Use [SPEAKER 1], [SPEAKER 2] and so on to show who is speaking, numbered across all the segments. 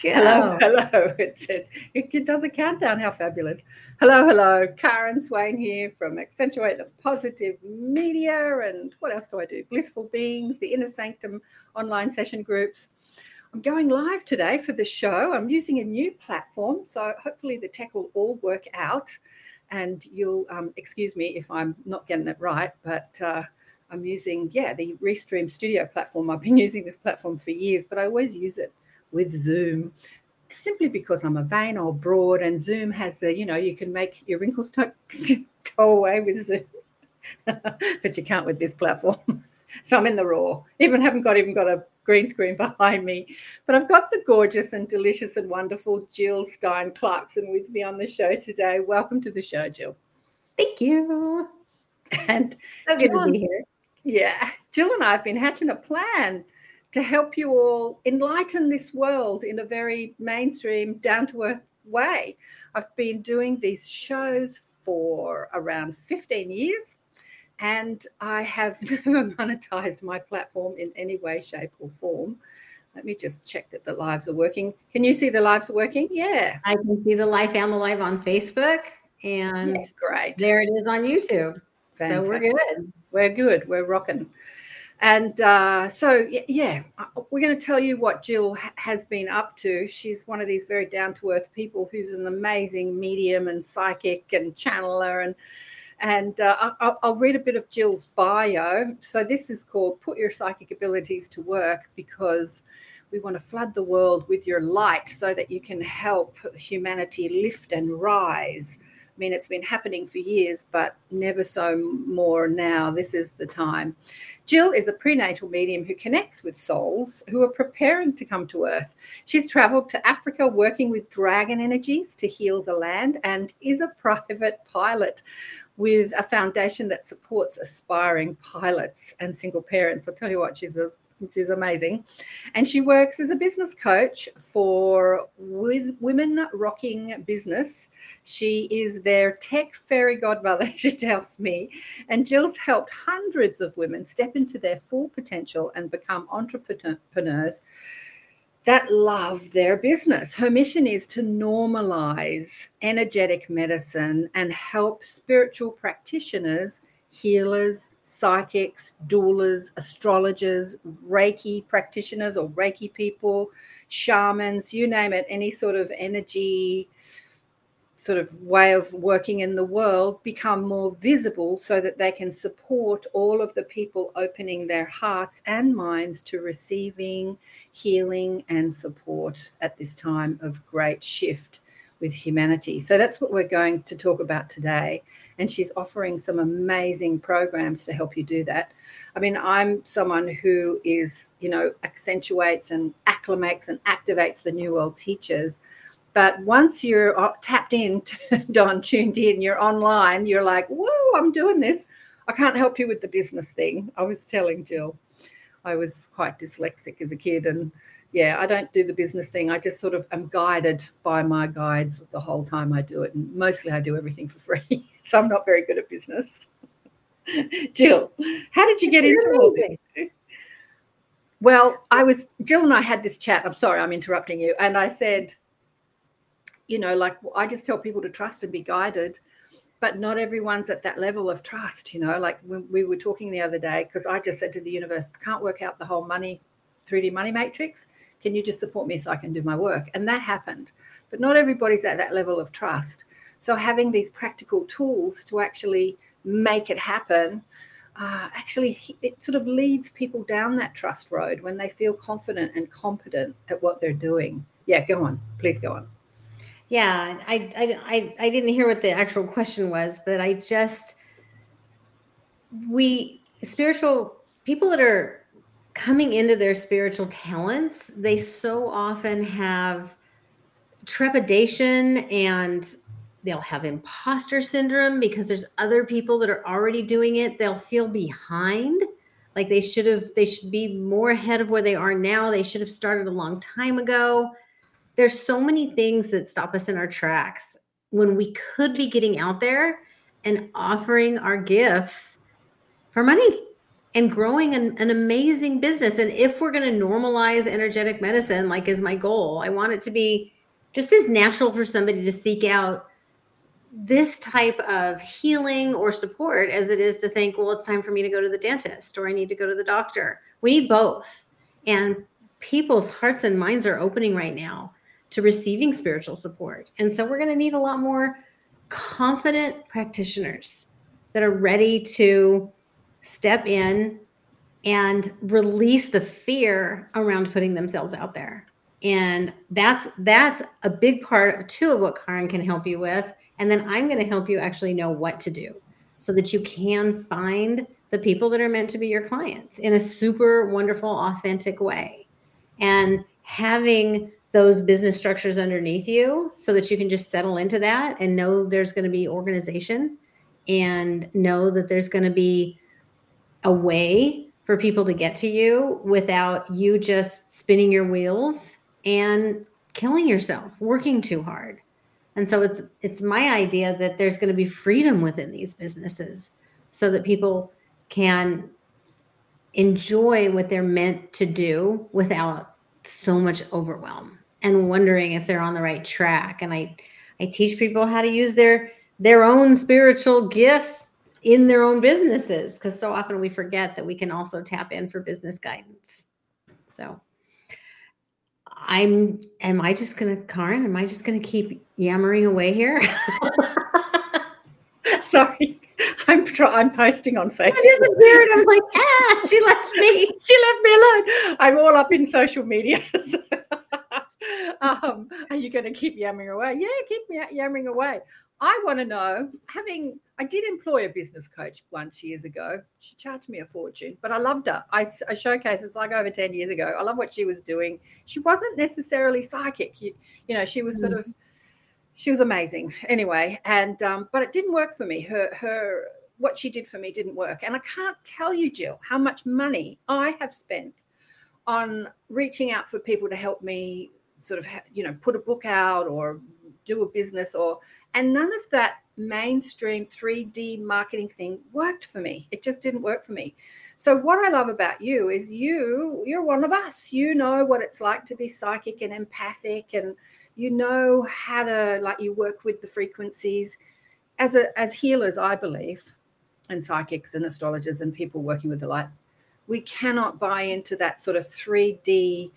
[SPEAKER 1] Hello, hello. It says it does a countdown. How fabulous. Hello, hello. Karen Swain here from Accentuate the Positive Media. And what else do I do? Blissful Beings, the Inner Sanctum online session groups. I'm going live today for the show. I'm using a new platform. So hopefully the tech will all work out. And you'll um, excuse me if I'm not getting it right, but uh, I'm using, yeah, the Restream Studio platform. I've been using this platform for years, but I always use it with Zoom simply because I'm a vain old broad and Zoom has the, you know, you can make your wrinkles go away with Zoom, but you can't with this platform. so I'm in the raw. Even haven't got even got a green screen behind me, but I've got the gorgeous and delicious and wonderful Jill Stein Clarkson with me on the show today. Welcome to the show, Jill.
[SPEAKER 2] Thank you.
[SPEAKER 1] And
[SPEAKER 2] so good Jill, to be here.
[SPEAKER 1] Yeah, Jill and I have been hatching a plan to help you all enlighten this world in a very mainstream, down to earth way. I've been doing these shows for around 15 years and I have never monetized my platform in any way, shape, or form. Let me just check that the lives are working. Can you see the lives are working? Yeah.
[SPEAKER 2] I can see the live and the live on Facebook. And
[SPEAKER 1] yes, great.
[SPEAKER 2] There it is on YouTube. Fantastic. So we're good.
[SPEAKER 1] We're good. We're rocking. And uh, so, yeah, uh, we're going to tell you what Jill has been up to. She's one of these very down to earth people who's an amazing medium and psychic and channeler. And and uh, I'll, I'll, read a bit of Jill's bio. So this is called "Put Your Psychic Abilities to Work" because we want to flood the world with your light so that you can help humanity lift and rise. I mean, it's been happening for years, but never so more now. This is the time. Jill is a prenatal medium who connects with souls who are preparing to come to Earth. She's traveled to Africa working with dragon energies to heal the land and is a private pilot with a foundation that supports aspiring pilots and single parents. I'll tell you what, she's a which is amazing. And she works as a business coach for with Women Rocking Business. She is their tech fairy godmother, she tells me. And Jill's helped hundreds of women step into their full potential and become entrepreneurs that love their business. Her mission is to normalize energetic medicine and help spiritual practitioners, healers, psychics, doulas, astrologers, Reiki practitioners or Reiki people, shamans, you name it, any sort of energy sort of way of working in the world become more visible so that they can support all of the people opening their hearts and minds to receiving healing and support at this time of great shift with humanity. So that's what we're going to talk about today. And she's offering some amazing programs to help you do that. I mean, I'm someone who is, you know, accentuates and acclimates and activates the New World teachers. But once you're tapped in, Don, tuned in, you're online, you're like, whoa, I'm doing this. I can't help you with the business thing. I was telling Jill, I was quite dyslexic as a kid and yeah, I don't do the business thing. I just sort of am guided by my guides the whole time I do it. And mostly I do everything for free. so I'm not very good at business. Jill, how did you get into all this? Well, I was, Jill and I had this chat. I'm sorry, I'm interrupting you. And I said, you know, like I just tell people to trust and be guided, but not everyone's at that level of trust, you know. Like when we were talking the other day, because I just said to the universe, I can't work out the whole money 3D money matrix. Can you just support me so I can do my work? And that happened. But not everybody's at that level of trust. So having these practical tools to actually make it happen uh, actually it sort of leads people down that trust road when they feel confident and competent at what they're doing. Yeah, go on. Please go on.
[SPEAKER 2] Yeah, I, I, I, I didn't hear what the actual question was, but I just, we, spiritual people that are coming into their spiritual talents, they mm. so often have trepidation and they'll have imposter syndrome because there's other people that are already doing it. They'll feel behind, like they should have, they should be more ahead of where they are now. They should have started a long time ago. There's so many things that stop us in our tracks when we could be getting out there and offering our gifts for money and growing an, an amazing business. And if we're going to normalize energetic medicine, like is my goal, I want it to be just as natural for somebody to seek out this type of healing or support as it is to think, well, it's time for me to go to the dentist or I need to go to the doctor. We need both. And people's hearts and minds are opening right now to receiving spiritual support. And so we're going to need a lot more confident practitioners that are ready to step in and release the fear around putting themselves out there. And that's that's a big part of too of what Karen can help you with. And then I'm going to help you actually know what to do so that you can find the people that are meant to be your clients in a super wonderful, authentic way. And having those business structures underneath you so that you can just settle into that and know there's going to be organization and know that there's going to be a way for people to get to you without you just spinning your wheels and killing yourself working too hard. And so it's it's my idea that there's going to be freedom within these businesses so that people can enjoy what they're meant to do without so much overwhelm and wondering if they're on the right track. And i i teach people how to use their their own spiritual gifts in their own businesses because so often we forget that we can also tap in for business guidance. So I'm am I just gonna Karen, am I just gonna keep yammering away here?
[SPEAKER 1] Sorry. I'm I'm posting on Facebook.
[SPEAKER 2] It isn't weird. I'm like, ah, she left me.
[SPEAKER 1] she left me alone. I'm all up in social media. um, are you going to keep yammering away? Yeah, keep yammering away. I want to know, having, I did employ a business coach once years ago. She charged me a fortune, but I loved her. I, I showcased, it's like over 10 years ago. I love what she was doing. She wasn't necessarily psychic. You, you know, she was sort mm. of, she was amazing anyway. And, um, but it didn't work for me. Her, her, what she did for me didn't work. And I can't tell you, Jill, how much money I have spent on reaching out for people to help me sort of, you know, put a book out or do a business or and none of that mainstream 3D marketing thing worked for me. It just didn't work for me. So what I love about you is you you're one of us. You know what it's like to be psychic and empathic and you know how to like you work with the frequencies as a as healers I believe and psychics and astrologers and people working with the light. We cannot buy into that sort of 3D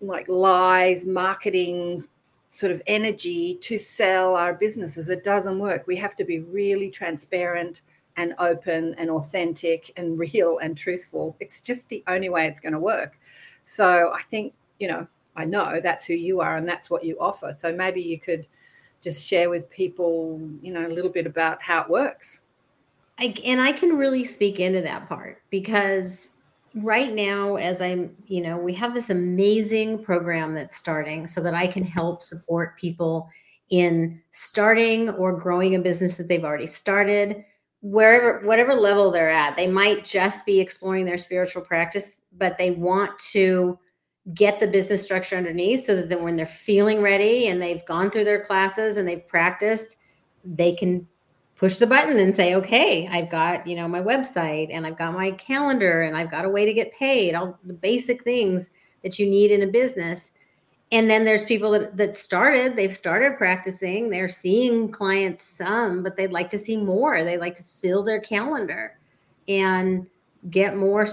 [SPEAKER 1] like lies marketing sort of energy to sell our businesses. It doesn't work. We have to be really transparent and open and authentic and real and truthful. It's just the only way it's going to work. So I think, you know, I know that's who you are and that's what you offer. So maybe you could just share with people, you know, a little bit about how it works.
[SPEAKER 2] I, and I can really speak into that part because right now as i'm you know we have this amazing program that's starting so that i can help support people in starting or growing a business that they've already started. Wherever whatever level they're at they might just be exploring their spiritual practice but they want to get the business structure underneath so that then when they're feeling ready and they've gone through their classes and they've practiced they can push the button and say, okay, I've got, you know, my website and I've got my calendar and I've got a way to get paid, all the basic things that you need in a business. And then there's people that, that started, they've started practicing, they're seeing clients some, but they'd like to see more. They like to fill their calendar and get more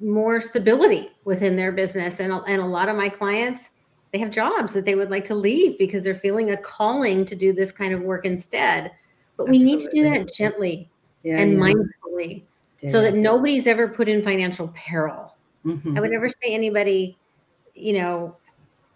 [SPEAKER 2] more stability within their business. And, and a lot of my clients, they have jobs that they would like to leave because they're feeling a calling to do this kind of work instead but we Absolutely. need to do that gently yeah, and yeah. mindfully yeah. so that nobody's ever put in financial peril. Mm-hmm. I would never say anybody, you know,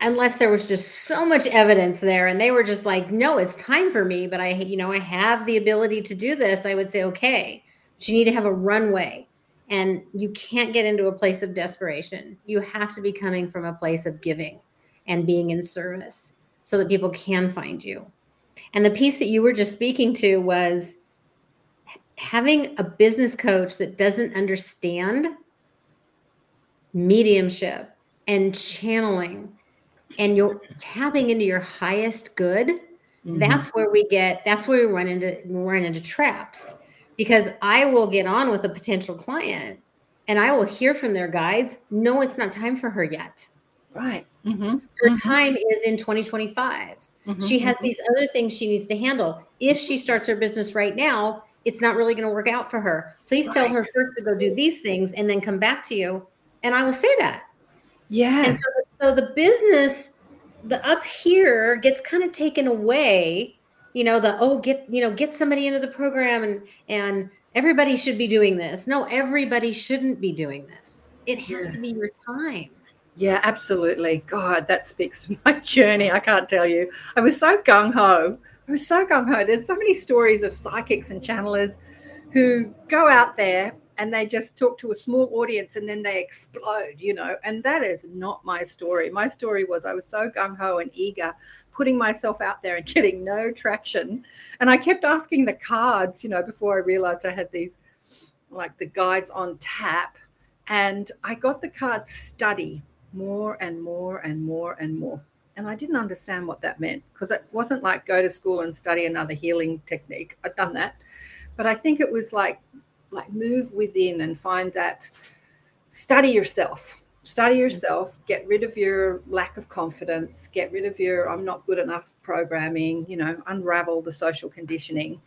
[SPEAKER 2] unless there was just so much evidence there and they were just like, no, it's time for me, but I, you know, I have the ability to do this. I would say, okay, but you need to have a runway and you can't get into a place of desperation. You have to be coming from a place of giving and being in service so that people can find you. And the piece that you were just speaking to was having a business coach that doesn't understand mediumship and channeling and you're tapping into your highest good mm-hmm. that's where we get that's where we run into run into traps because i will get on with a potential client and I will hear from their guides, no, it's not time for her yet.
[SPEAKER 1] Right. Mm-hmm.
[SPEAKER 2] Her time is in 2025. Mm-hmm. She has these other things she needs to handle. If she starts her business right now, it's not really going to work out for her. Please right. tell her first to go do these things and then come back to you. And I will say that.
[SPEAKER 1] Yeah.
[SPEAKER 2] So, so the business, the up here gets kind of taken away. You know, the oh, get you know, get somebody into the program and and everybody should be doing this. No, everybody shouldn't be doing this. It has yeah. to be your time.
[SPEAKER 1] Yeah, absolutely. God, that speaks to my journey. I can't tell you. I was so gung ho. I was so gung ho. There's so many stories of psychics and channelers who go out there and they just talk to a small audience and then they explode, you know. And that is not my story. My story was I was so gung ho and eager, putting myself out there and getting no traction. And I kept asking the cards, you know, before I realized I had these like the guides on tap. And I got the card study more and more and more and more. And I didn't understand what that meant because it wasn't like go to school and study another healing technique. I'd done that. But I think it was like like move within and find that study yourself. Study mm-hmm. yourself, get rid of your lack of confidence, get rid of your I'm not good enough programming, you know, unravel the social conditioning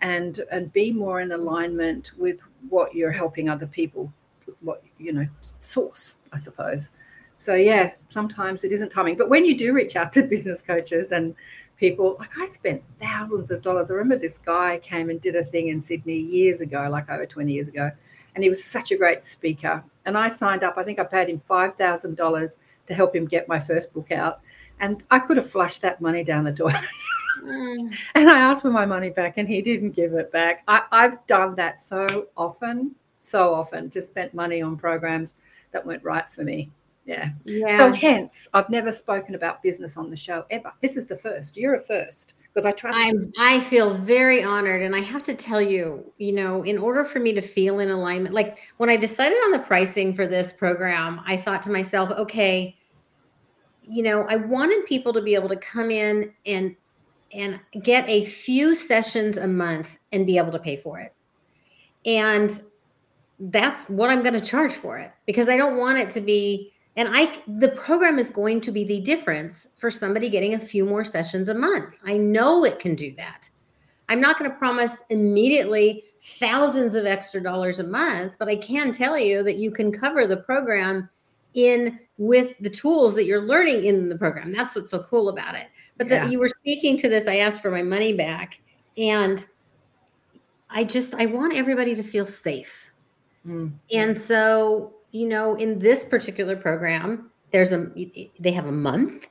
[SPEAKER 1] and and be more in alignment with what you're helping other people what you know source i suppose so yeah, sometimes it isn't timing. But when you do reach out to business coaches and people, like I spent thousands of dollars. I remember this guy came and did a thing in Sydney years ago, like over 20 years ago, and he was such a great speaker. And I signed up. I think I paid him five thousand dollars to help him get my first book out, and I could have flushed that money down the toilet. mm. And I asked for my money back, and he didn't give it back. I, I've done that so often, so often, just spent money on programs that weren't right for me. Yeah. Yeah. So hence, I've never spoken about business on the show ever. This is the first. You're a first because I trust
[SPEAKER 2] i I feel very honored. And I have to tell you, you know, in order for me to feel in alignment, like when I decided on the pricing for this program, I thought to myself, okay, you know, I wanted people to be able to come in and and get a few sessions a month and be able to pay for it. And that's what I'm going to charge for it because I don't want it to be and I the program is going to be the difference for somebody getting a few more sessions a month. I know it can do that. I'm not going to promise immediately thousands of extra dollars a month, but I can tell you that you can cover the program in with the tools that you're learning in the program. That's what's so cool about it. But yeah. that you were speaking to this, I asked for my money back and I just I want everybody to feel safe. Mm. And so you know, in this particular program, there's a they have a month,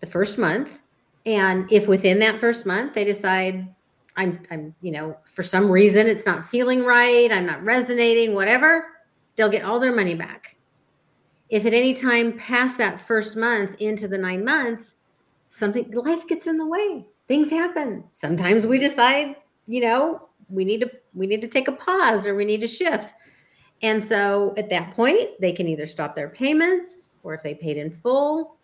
[SPEAKER 2] the first month, and if within that first month they decide I'm I'm you know for some reason it's not feeling right, I'm not resonating, whatever, they'll get all their money back. If at any time past that first month into the 9 months, something life gets in the way. Things happen. Sometimes we decide, you know, we need to we need to take a pause or we need to shift and so at that point, they can either stop their payments or if they paid in full,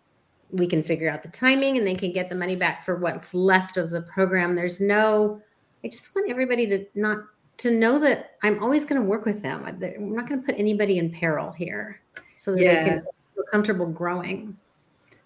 [SPEAKER 2] we can figure out the timing and they can get the money back for what's left of the program. There's no, I just want everybody to not to know that I'm always going to work with them. I'm not going to put anybody in peril here so that yeah. they can feel comfortable growing.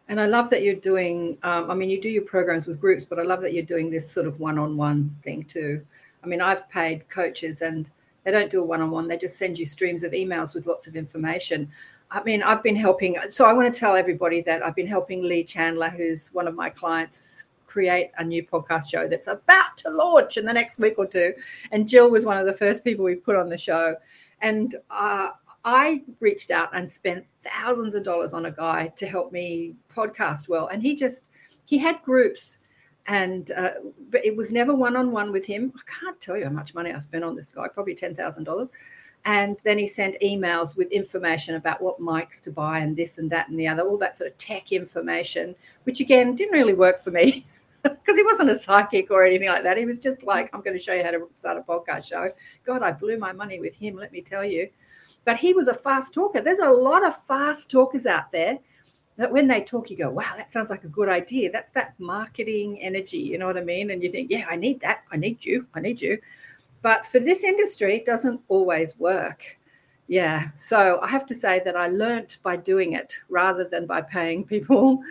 [SPEAKER 1] And I love that you're doing, um, I mean, you do your programs with groups, but I love that you're doing this sort of one on one thing too. I mean, I've paid coaches and they don't do a one on one, they just send you streams of emails with lots of information. I mean, I've been helping. So I want to tell everybody that I've been helping Lee Chandler, who's one of my clients, create a new podcast show that's about to launch in the next week or two. And Jill was one of the first people we put on the show. And uh, I reached out and spent thousands of dollars on a guy to help me podcast well. And he just, he had groups and uh, but it was never one on one with him. I can't tell you how much money I spent on this guy, probably ten thousand dollars. And then he sent emails with information about what mics to buy and this and that and the other, all that sort of tech information, which again didn't really work for me because he wasn't a psychic or anything like that. He was just like, I'm going to show you how to start a podcast show. God, I blew my money with him, let me tell you. But he was a fast talker. There's a lot of fast talkers out there that when they talk, you go, wow, that sounds like a good idea. That's that marketing energy. You know what I mean? And you think, yeah, I need that. I need you. I need you. But for this industry, it doesn't always work. Yeah. So I have to say that I learnt by doing it rather than by paying people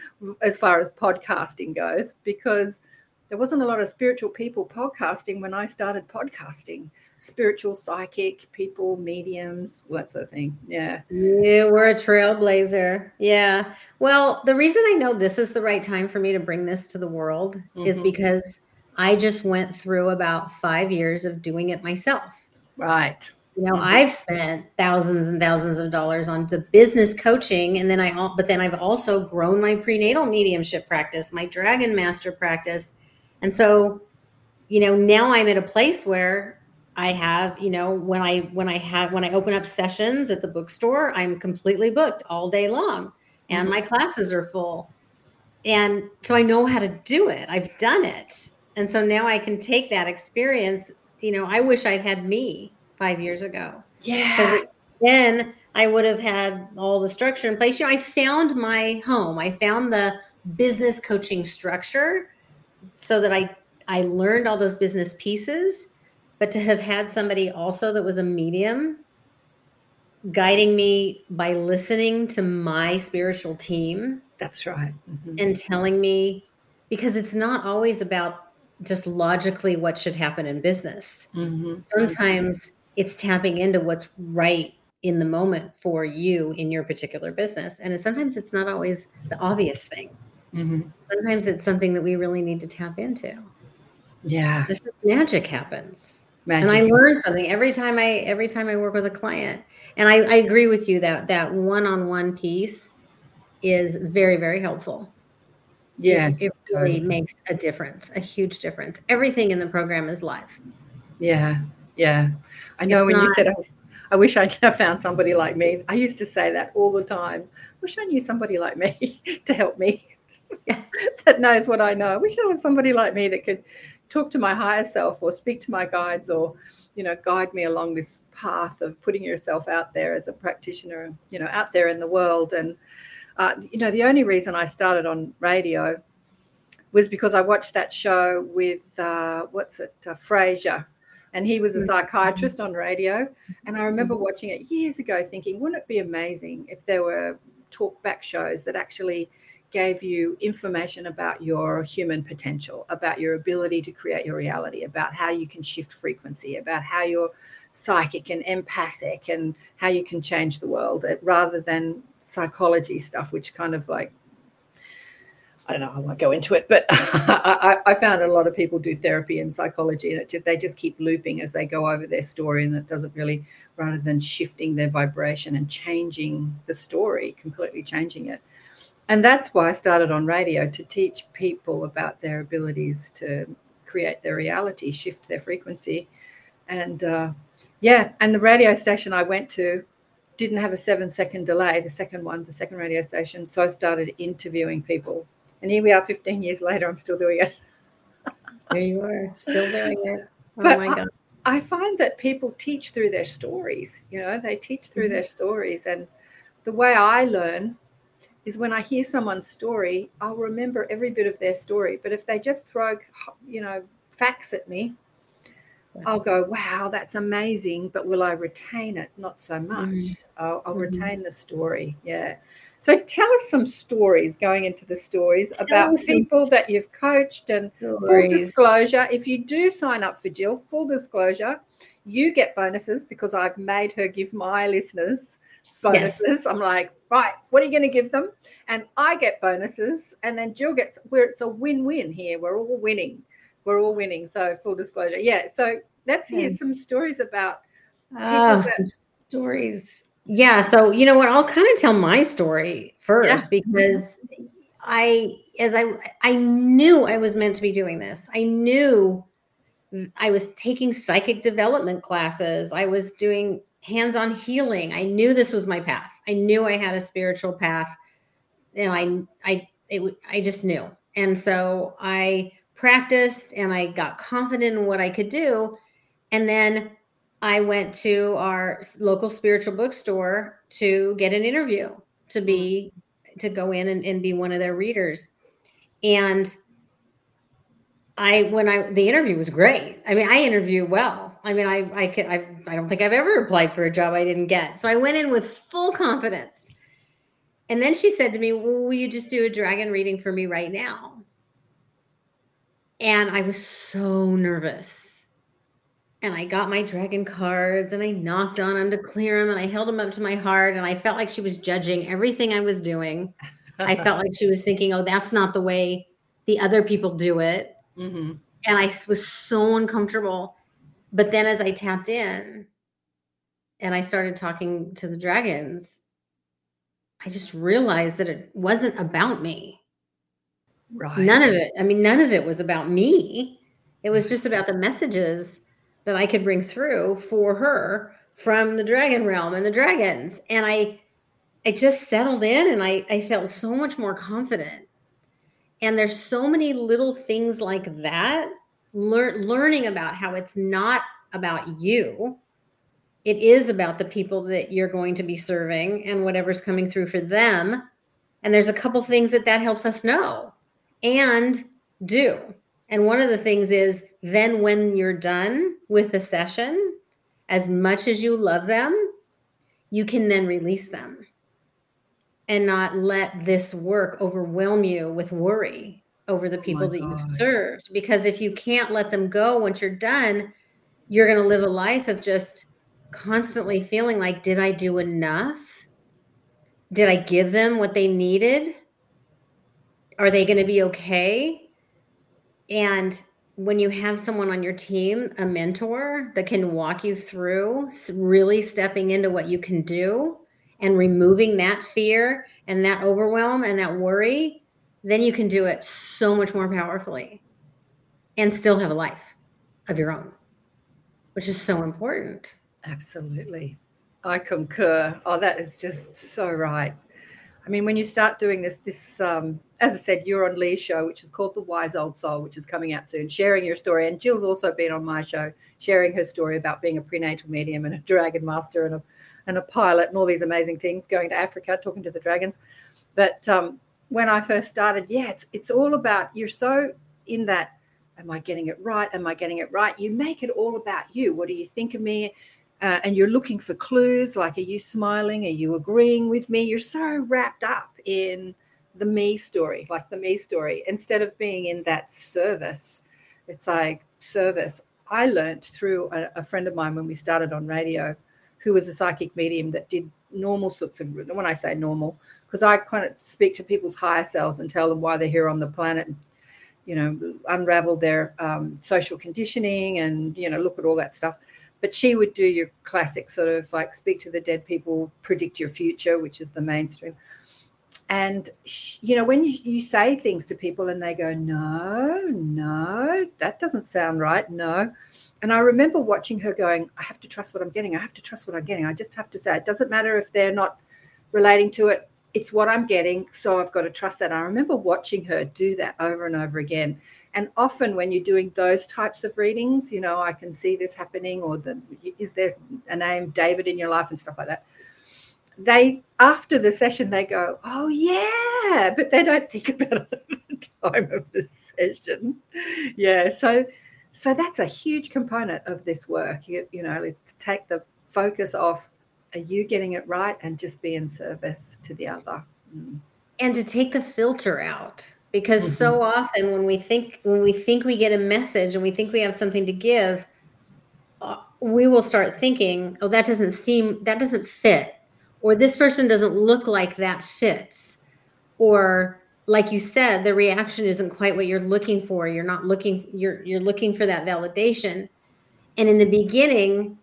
[SPEAKER 1] as far as podcasting goes, because there wasn't a lot of spiritual people podcasting when I started podcasting. Spiritual, psychic people, mediums, that sort of thing. Yeah.
[SPEAKER 2] You were a trailblazer. Yeah. Well, the reason I know this is the right time for me to bring this to the world mm-hmm. is because I just went through about five years of doing it myself.
[SPEAKER 1] Right.
[SPEAKER 2] You know, mm-hmm. I've spent thousands and thousands of dollars on the business coaching, and then I, all, but then I've also grown my prenatal mediumship practice, my Dragon Master practice, and so, you know, now I'm at a place where I have, you know, when I when I have when I open up sessions at the bookstore, I'm completely booked all day long, and mm-hmm. my classes are full, and so I know how to do it. I've done it, and so now I can take that experience. You know, I wish I'd had me five years ago.
[SPEAKER 1] Yeah.
[SPEAKER 2] Then I would have had all the structure in place. You know, I found my home. I found the business coaching structure so that I I learned all those business pieces, but to have had somebody also that was a medium guiding me by listening to my spiritual team.
[SPEAKER 1] That's right.
[SPEAKER 2] Mm-hmm. And telling me because it's not always about just logically what should happen in business. Mm-hmm. Sometimes it's tapping into what's right in the moment for you in your particular business. And sometimes it's not always the obvious thing. Mm-hmm. Sometimes it's something that we really need to tap into.
[SPEAKER 1] Yeah.
[SPEAKER 2] Magic happens. Magic. And I learn something every time I every time I work with a client. And I, I agree with you that that one-on-one piece is very, very helpful.
[SPEAKER 1] Yeah.
[SPEAKER 2] It, it really totally. makes a difference, a huge difference. Everything in the program is live.
[SPEAKER 1] Yeah. Yeah. I know it's when not, you said, I, wish I wish I found somebody like me. I used to say that all the time. Wish I knew somebody like me to help me. yeah, that knows what I know. I wish there was somebody like me that could talk to my higher self or speak to my guides or you know guide me along this path of putting yourself out there as a practitioner you know out there in the world and uh, you know the only reason i started on radio was because i watched that show with uh, what's it uh, frasier and he was a mm-hmm. psychiatrist on radio. And I remember mm-hmm. watching it years ago, thinking, wouldn't it be amazing if there were talk back shows that actually gave you information about your human potential, about your ability to create your reality, about how you can shift frequency, about how you're psychic and empathic, and how you can change the world, uh, rather than psychology stuff, which kind of like I don't know, I won't go into it, but I, I, found a lot of people do therapy and psychology, and it, they just keep looping as they go over their story, and it doesn't really, rather than shifting their vibration and changing the story, completely changing it. And that's why I started on radio to teach people about their abilities to create their reality, shift their frequency. And uh, yeah, and the radio station I went to didn't have a seven second delay, the second one, the second radio station. So I started interviewing people and here we are 15 years later, I'm still doing it.
[SPEAKER 2] there you are, still doing it.
[SPEAKER 1] Oh but my God. I, I, find that people teach through their stories. You know, they teach through mm-hmm. their stories. And the way I learn is when I hear someone's story, I'll remember every bit of their story. But if they just throw, you know, facts at me, I'll go, wow, that's amazing. But will I retain it? Not so much. Mm-hmm. I'll, I'll mm-hmm. retain the story. Yeah. So tell us some stories going into the stories tell about people that you've coached and stories. full disclosure. If you do sign up for Jill, full disclosure, you get bonuses because I've made her give my listeners bonuses. Yes. I'm like, right, what are you going to give them? And I get bonuses, and then Jill gets where it's a win-win here. We're all winning. We're all winning. So full disclosure, yeah. So let's hear mm. some stories about
[SPEAKER 2] oh, that- stories yeah. So, you know what? I'll kind of tell my story first yeah. because I, as I, I knew I was meant to be doing this. I knew I was taking psychic development classes. I was doing hands on healing. I knew this was my path. I knew I had a spiritual path. And I, I, it, I just knew. And so I practiced and I got confident in what I could do. And then I went to our local spiritual bookstore to get an interview to be mm-hmm. to go in and, and be one of their readers. And I when I the interview was great. I mean, I interview well. I mean, I I could I, I don't think I've ever applied for a job I didn't get. So I went in with full confidence. And then she said to me, well, will you just do a dragon reading for me right now? And I was so nervous. And I got my dragon cards and I knocked on them to clear them and I held them up to my heart. And I felt like she was judging everything I was doing. I felt like she was thinking, oh, that's not the way the other people do it. Mm-hmm. And I was so uncomfortable. But then as I tapped in and I started talking to the dragons, I just realized that it wasn't about me. Right. None of it. I mean, none of it was about me. It was just about the messages that I could bring through for her from the dragon realm and the dragons. And I I just settled in and I, I felt so much more confident. And there's so many little things like that. Lear- learning about how it's not about you, it is about the people that you're going to be serving and whatever's coming through for them. And there's a couple things that that helps us know and do. And one of the things is then when you're done with the session, as much as you love them, you can then release them and not let this work overwhelm you with worry over the people oh that God. you've served. Because if you can't let them go once you're done, you're going to live a life of just constantly feeling like, did I do enough? Did I give them what they needed? Are they going to be okay? And when you have someone on your team, a mentor that can walk you through really stepping into what you can do, and removing that fear and that overwhelm and that worry, then you can do it so much more powerfully and still have a life of your own, which is so important.
[SPEAKER 1] Absolutely. I concur. Oh, that is just so right. I mean, when you start doing this, this, um, as I said, you're on Lee's show, which is called The Wise Old Soul, which is coming out soon, sharing your story. And Jill's also been on my show, sharing her story about being a prenatal medium and a dragon master and a and a pilot and all these amazing things, going to Africa, talking to the dragons. But um, when I first started, yeah, it's it's all about you're so in that. Am I getting it right? Am I getting it right? You make it all about you. What do you think of me? Uh, and you're looking for clues like, are you smiling? Are you agreeing with me? You're so wrapped up in the me story, like the me story, instead of being in that service. It's like service. I learned through a, a friend of mine when we started on radio who was a psychic medium that did normal sorts of when I say normal, because I kind of speak to people's higher selves and tell them why they're here on the planet, and, you know, unravel their um, social conditioning and you know look at all that stuff. But she would do your classic sort of like speak to the dead people, predict your future, which is the mainstream. And you know, when you, you say things to people and they go, "No, no, that doesn't sound right," no and I remember watching her going, I have to trust what I'm getting. I have to trust what I'm getting. I just have to say, it doesn't matter if they're not relating to it. It's what I'm getting. So I've got to trust that. I remember watching her do that over and over again. And often when you're doing those types of readings, you know, I can see this happening, or the, is there a name David in your life and stuff like that. They, after the session, they go, Oh, yeah, but they don't think about it at the time of the session. Yeah. So, so that's a huge component of this work you, you know to take the focus off are you getting it right and just be in service to the other
[SPEAKER 2] mm. and to take the filter out because mm-hmm. so often when we think when we think we get a message and we think we have something to give uh, we will start thinking oh that doesn't seem that doesn't fit or this person doesn't look like that fits or like you said the reaction isn't quite what you're looking for you're not looking you're you're looking for that validation and in the beginning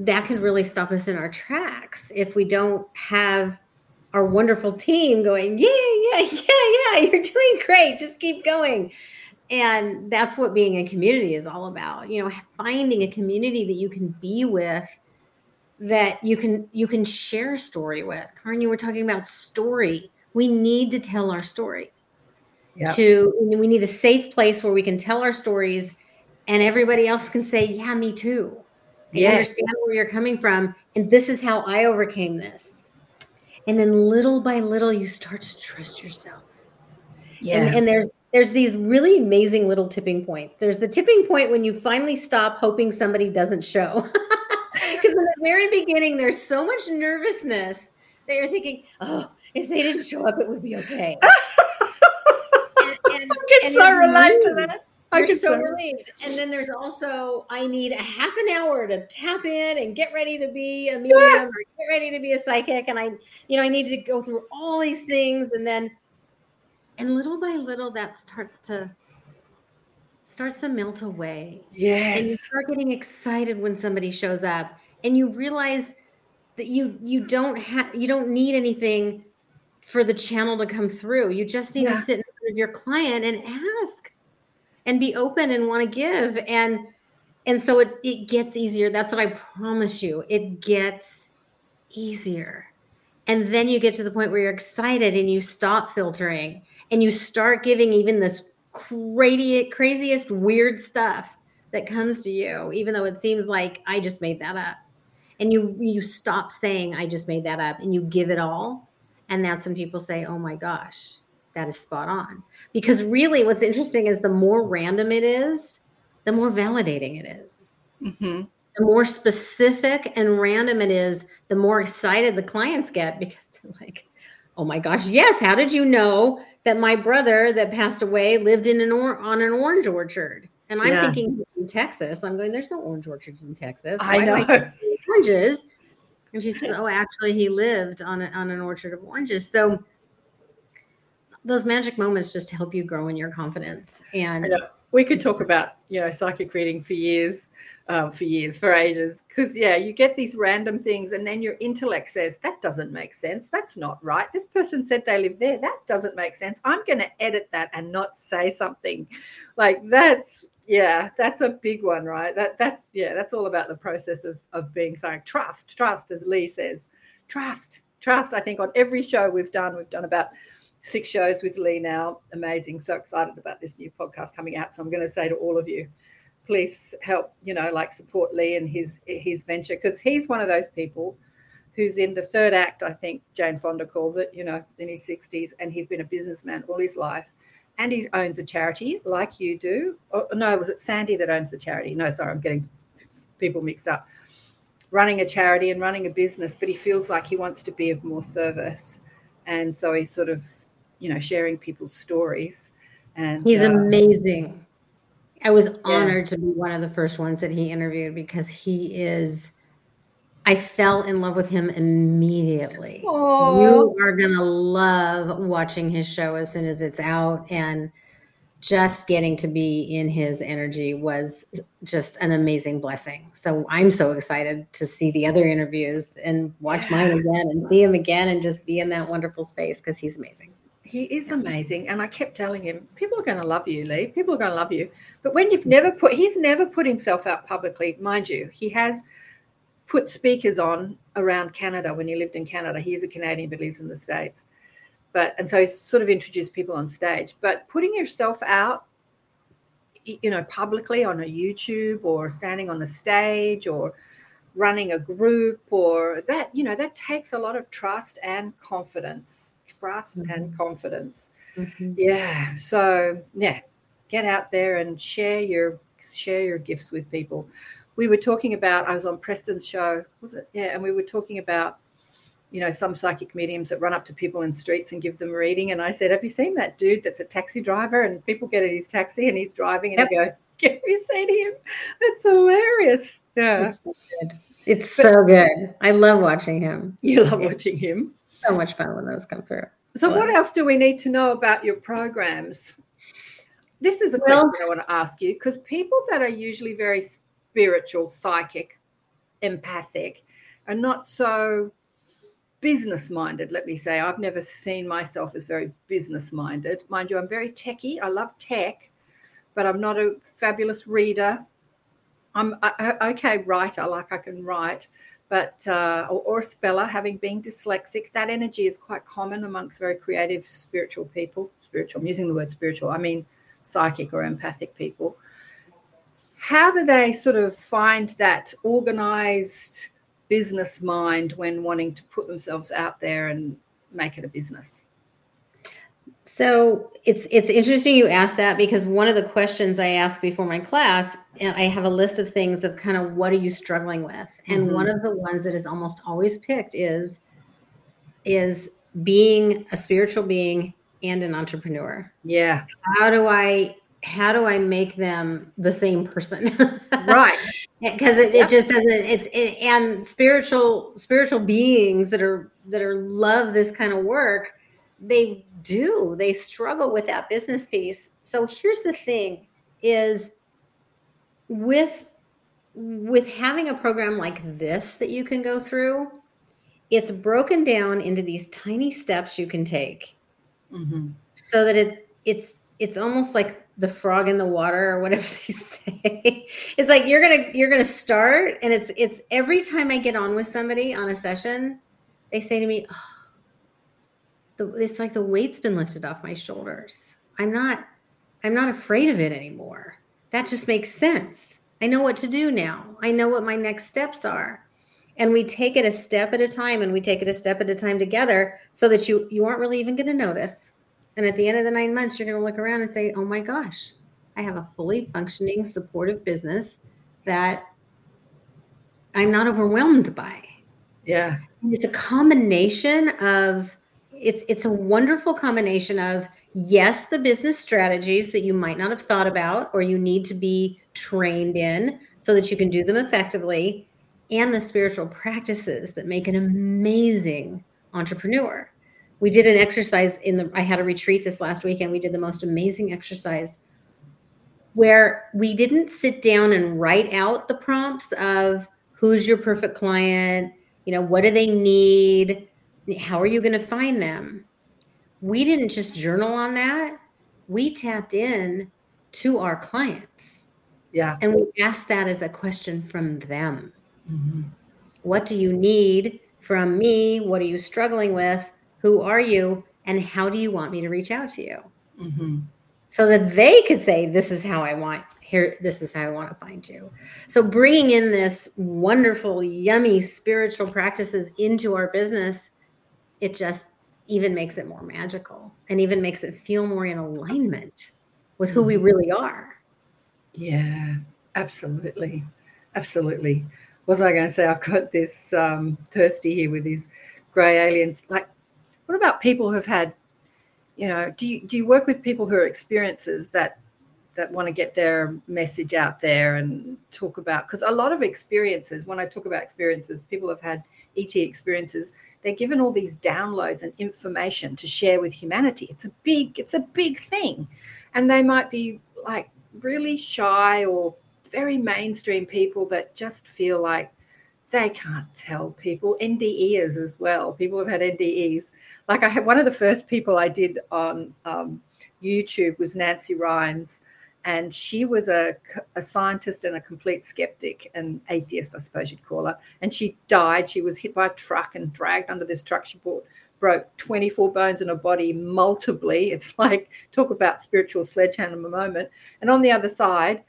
[SPEAKER 2] that could really stop us in our tracks if we don't have our wonderful team going yeah yeah yeah yeah you're doing great just keep going and that's what being a community is all about you know finding a community that you can be with that you can you can share story with Karen, you were talking about story we need to tell our story. Yep. To we need a safe place where we can tell our stories and everybody else can say, Yeah, me too. They yes. understand where you're coming from. And this is how I overcame this. And then little by little, you start to trust yourself. Yeah. And, and there's there's these really amazing little tipping points. There's the tipping point when you finally stop hoping somebody doesn't show. Because in the very beginning, there's so much nervousness that you're thinking, oh, if they didn't show up, it would be okay.
[SPEAKER 1] and, and, I can so relate to that.
[SPEAKER 2] I can so relate. And then there's also I need a half an hour to tap in and get ready to be a medium yeah. or get ready to be a psychic. And I, you know, I need to go through all these things. And then and little by little that starts to starts to melt away.
[SPEAKER 1] Yes.
[SPEAKER 2] And you start getting excited when somebody shows up and you realize that you you don't have you don't need anything for the channel to come through. You just need yeah. to sit in front of your client and ask and be open and want to give. And and so it, it gets easier. That's what I promise you. It gets easier. And then you get to the point where you're excited and you stop filtering and you start giving even this crazy, craziest, weird stuff that comes to you, even though it seems like I just made that up. And you you stop saying I just made that up and you give it all. And that's when people say, Oh my gosh, that is spot on. Because really what's interesting is the more random it is, the more validating it is. Mm-hmm. The more specific and random it is, the more excited the clients get because they're like, oh my gosh, yes, how did you know that my brother that passed away lived in an or- on an orange orchard. And I'm yeah. thinking in Texas. I'm going, there's no orange orchards in Texas.
[SPEAKER 1] Why I know. I
[SPEAKER 2] oranges. And she said, Oh, actually, he lived on, a, on an orchard of oranges. So those magic moments just help you grow in your confidence. And
[SPEAKER 1] we could talk about, you know, psychic reading for years um, for years, for ages. Because, yeah, you get these random things, and then your intellect says, that doesn't make sense. That's not right. This person said they live there. That doesn't make sense. I'm going to edit that and not say something. Like, that's, yeah, that's a big one, right? That That's, yeah, that's all about the process of, of being saying trust, trust, as Lee says, trust, trust. I think on every show we've done, we've done about six shows with Lee now. Amazing. So excited about this new podcast coming out. So I'm going to say to all of you, please help, you know, like support Lee and his his venture because he's one of those people who's in the third act, I think Jane Fonda calls it, you know, in his 60s, and he's been a businessman all his life. And he owns a charity like you do. Oh, no, was it Sandy that owns the charity? No, sorry, I'm getting people mixed up. Running a charity and running a business, but he feels like he wants to be of more service. And so he's sort of, you know, sharing people's stories. And
[SPEAKER 2] he's uh, amazing. I was honored yeah. to be one of the first ones that he interviewed because he is. I fell in love with him immediately. Aww. You are gonna love watching his show as soon as it's out, and just getting to be in his energy was just an amazing blessing. So I'm so excited to see the other interviews and watch yeah. mine again and see him again and just be in that wonderful space because he's amazing.
[SPEAKER 1] He is amazing. And I kept telling him, people are going to love you, Lee. People are going to love you. But when you've never put, he's never put himself out publicly, mind you, he has put speakers on around Canada when he lived in Canada. He's a Canadian but lives in the States. But, and so he sort of introduced people on stage. But putting yourself out, you know, publicly on a YouTube or standing on the stage or running a group or that, you know, that takes a lot of trust and confidence trust mm-hmm. and confidence. Mm-hmm. Yeah. So yeah, get out there and share your share your gifts with people. We were talking about. I was on Preston's show. Was it? Yeah, and we were talking about you know, some psychic mediums that run up to people in streets and give them a reading. And I said, Have you seen that dude that's a taxi driver? And people get in his taxi and he's driving and yep. Go, Have you seen him? That's hilarious. Yeah.
[SPEAKER 2] It's so good. It's so good. I love watching him.
[SPEAKER 1] You love watching him.
[SPEAKER 2] So much fun when those come through.
[SPEAKER 1] So, what else do we need to know about your programs? This is a well, question I want to ask you because people that are usually very spiritual, psychic, empathic are not so business minded, let me say. I've never seen myself as very business minded. Mind you, I'm very techy. I love tech, but I'm not a fabulous reader. I'm a, okay writer, like I can write, but uh, or, or, a speller, having been dyslexic, that energy is quite common amongst very creative, spiritual people. Spiritual, I'm using the word spiritual. I mean psychic or empathic people. How do they sort of find that organized business mind when wanting to put themselves out there and make it a business?
[SPEAKER 2] So it's it's interesting you ask that because one of the questions I ask before my class, and I have a list of things of kind of what are you struggling with, and mm-hmm. one of the ones that is almost always picked is is being a spiritual being and an entrepreneur.
[SPEAKER 1] Yeah.
[SPEAKER 2] How do I how do I make them the same person?
[SPEAKER 1] right.
[SPEAKER 2] Because it, it just doesn't it's it, and spiritual spiritual beings that are that are love this kind of work, they do. They struggle with that business piece. So here's the thing is with with having a program like this that you can go through, it's broken down into these tiny steps you can take mm-hmm. so that it it's it's almost like the frog in the water or whatever they say it's like you're gonna you're gonna start and it's it's every time i get on with somebody on a session they say to me oh, the, it's like the weight's been lifted off my shoulders. I'm not i'm not afraid of it anymore. That just makes sense. I know what to do now. I know what my next steps are. And we take it a step at a time and we take it a step at a time together so that you you aren't really even going to notice. And at the end of the nine months you're going to look around and say oh my gosh i have a fully functioning supportive business that i'm not overwhelmed by.
[SPEAKER 1] Yeah.
[SPEAKER 2] It's a combination of it's it's a wonderful combination of yes the business strategies that you might not have thought about or you need to be trained in so that you can do them effectively and the spiritual practices that make an amazing entrepreneur. We did an exercise in the I had a retreat this last weekend. We did the most amazing exercise where we didn't sit down and write out the prompts of who's your perfect client, you know, what do they need, how are you going to find them? We didn't just journal on that. We tapped in to our clients.
[SPEAKER 1] Yeah.
[SPEAKER 2] And we asked that as a question from them. Mm-hmm. What do you need from me? What are you struggling with? Who are you? And how do you want me to reach out to you? Mm-hmm. So that they could say, This is how I want here, this is how I want to find you. So bringing in this wonderful, yummy spiritual practices into our business, it just even makes it more magical and even makes it feel more in alignment with who we mm-hmm. really are.
[SPEAKER 1] Yeah, absolutely. Absolutely was I going to say? I've got this um, thirsty here with these grey aliens. Like, what about people who've had, you know, do you do you work with people who are experiences that that want to get their message out there and talk about because a lot of experiences when i talk about experiences people have had et experiences they're given all these downloads and information to share with humanity it's a big it's a big thing and they might be like really shy or very mainstream people that just feel like they can't tell people NDEs as well. People have had NDEs. Like I had one of the first people I did on um, YouTube was Nancy Rynes, and she was a, a scientist and a complete skeptic and atheist, I suppose you'd call her. And she died. She was hit by a truck and dragged under this truck. She brought, broke 24 bones in her body multiply. It's like talk about spiritual sledgehammer moment. And on the other side,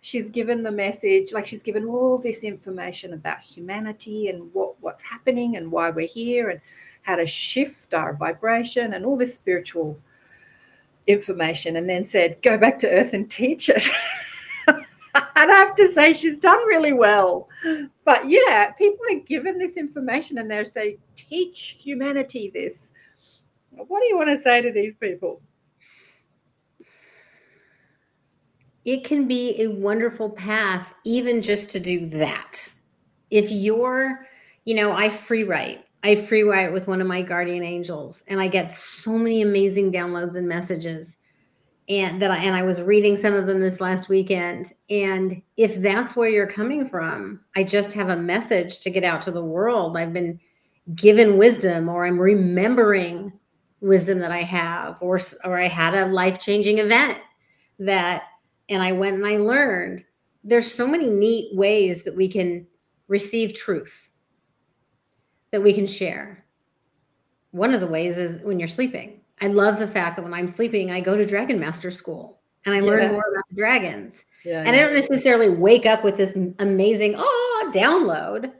[SPEAKER 1] she's given the message like she's given all this information about humanity and what what's happening and why we're here and how to shift our vibration and all this spiritual information and then said go back to earth and teach it I'd have to say she's done really well. But yeah, people are given this information and they're saying, teach humanity this. What do you want to say to these people?
[SPEAKER 2] it can be a wonderful path, even just to do that. If you're, you know, I free write, I free write with one of my guardian angels, and I get so many amazing downloads and messages. And that I, and I was reading some of them this last weekend. And if that's where you're coming from, I just have a message to get out to the world. I've been given wisdom, or I'm remembering wisdom that I have, or or I had a life changing event that and I went and I learned there's so many neat ways that we can receive truth that we can share. One of the ways is when you're sleeping. I love the fact that when I'm sleeping, I go to Dragon Master School and I learn more about the dragons. Yeah, and I don't necessarily wake up with this amazing oh download,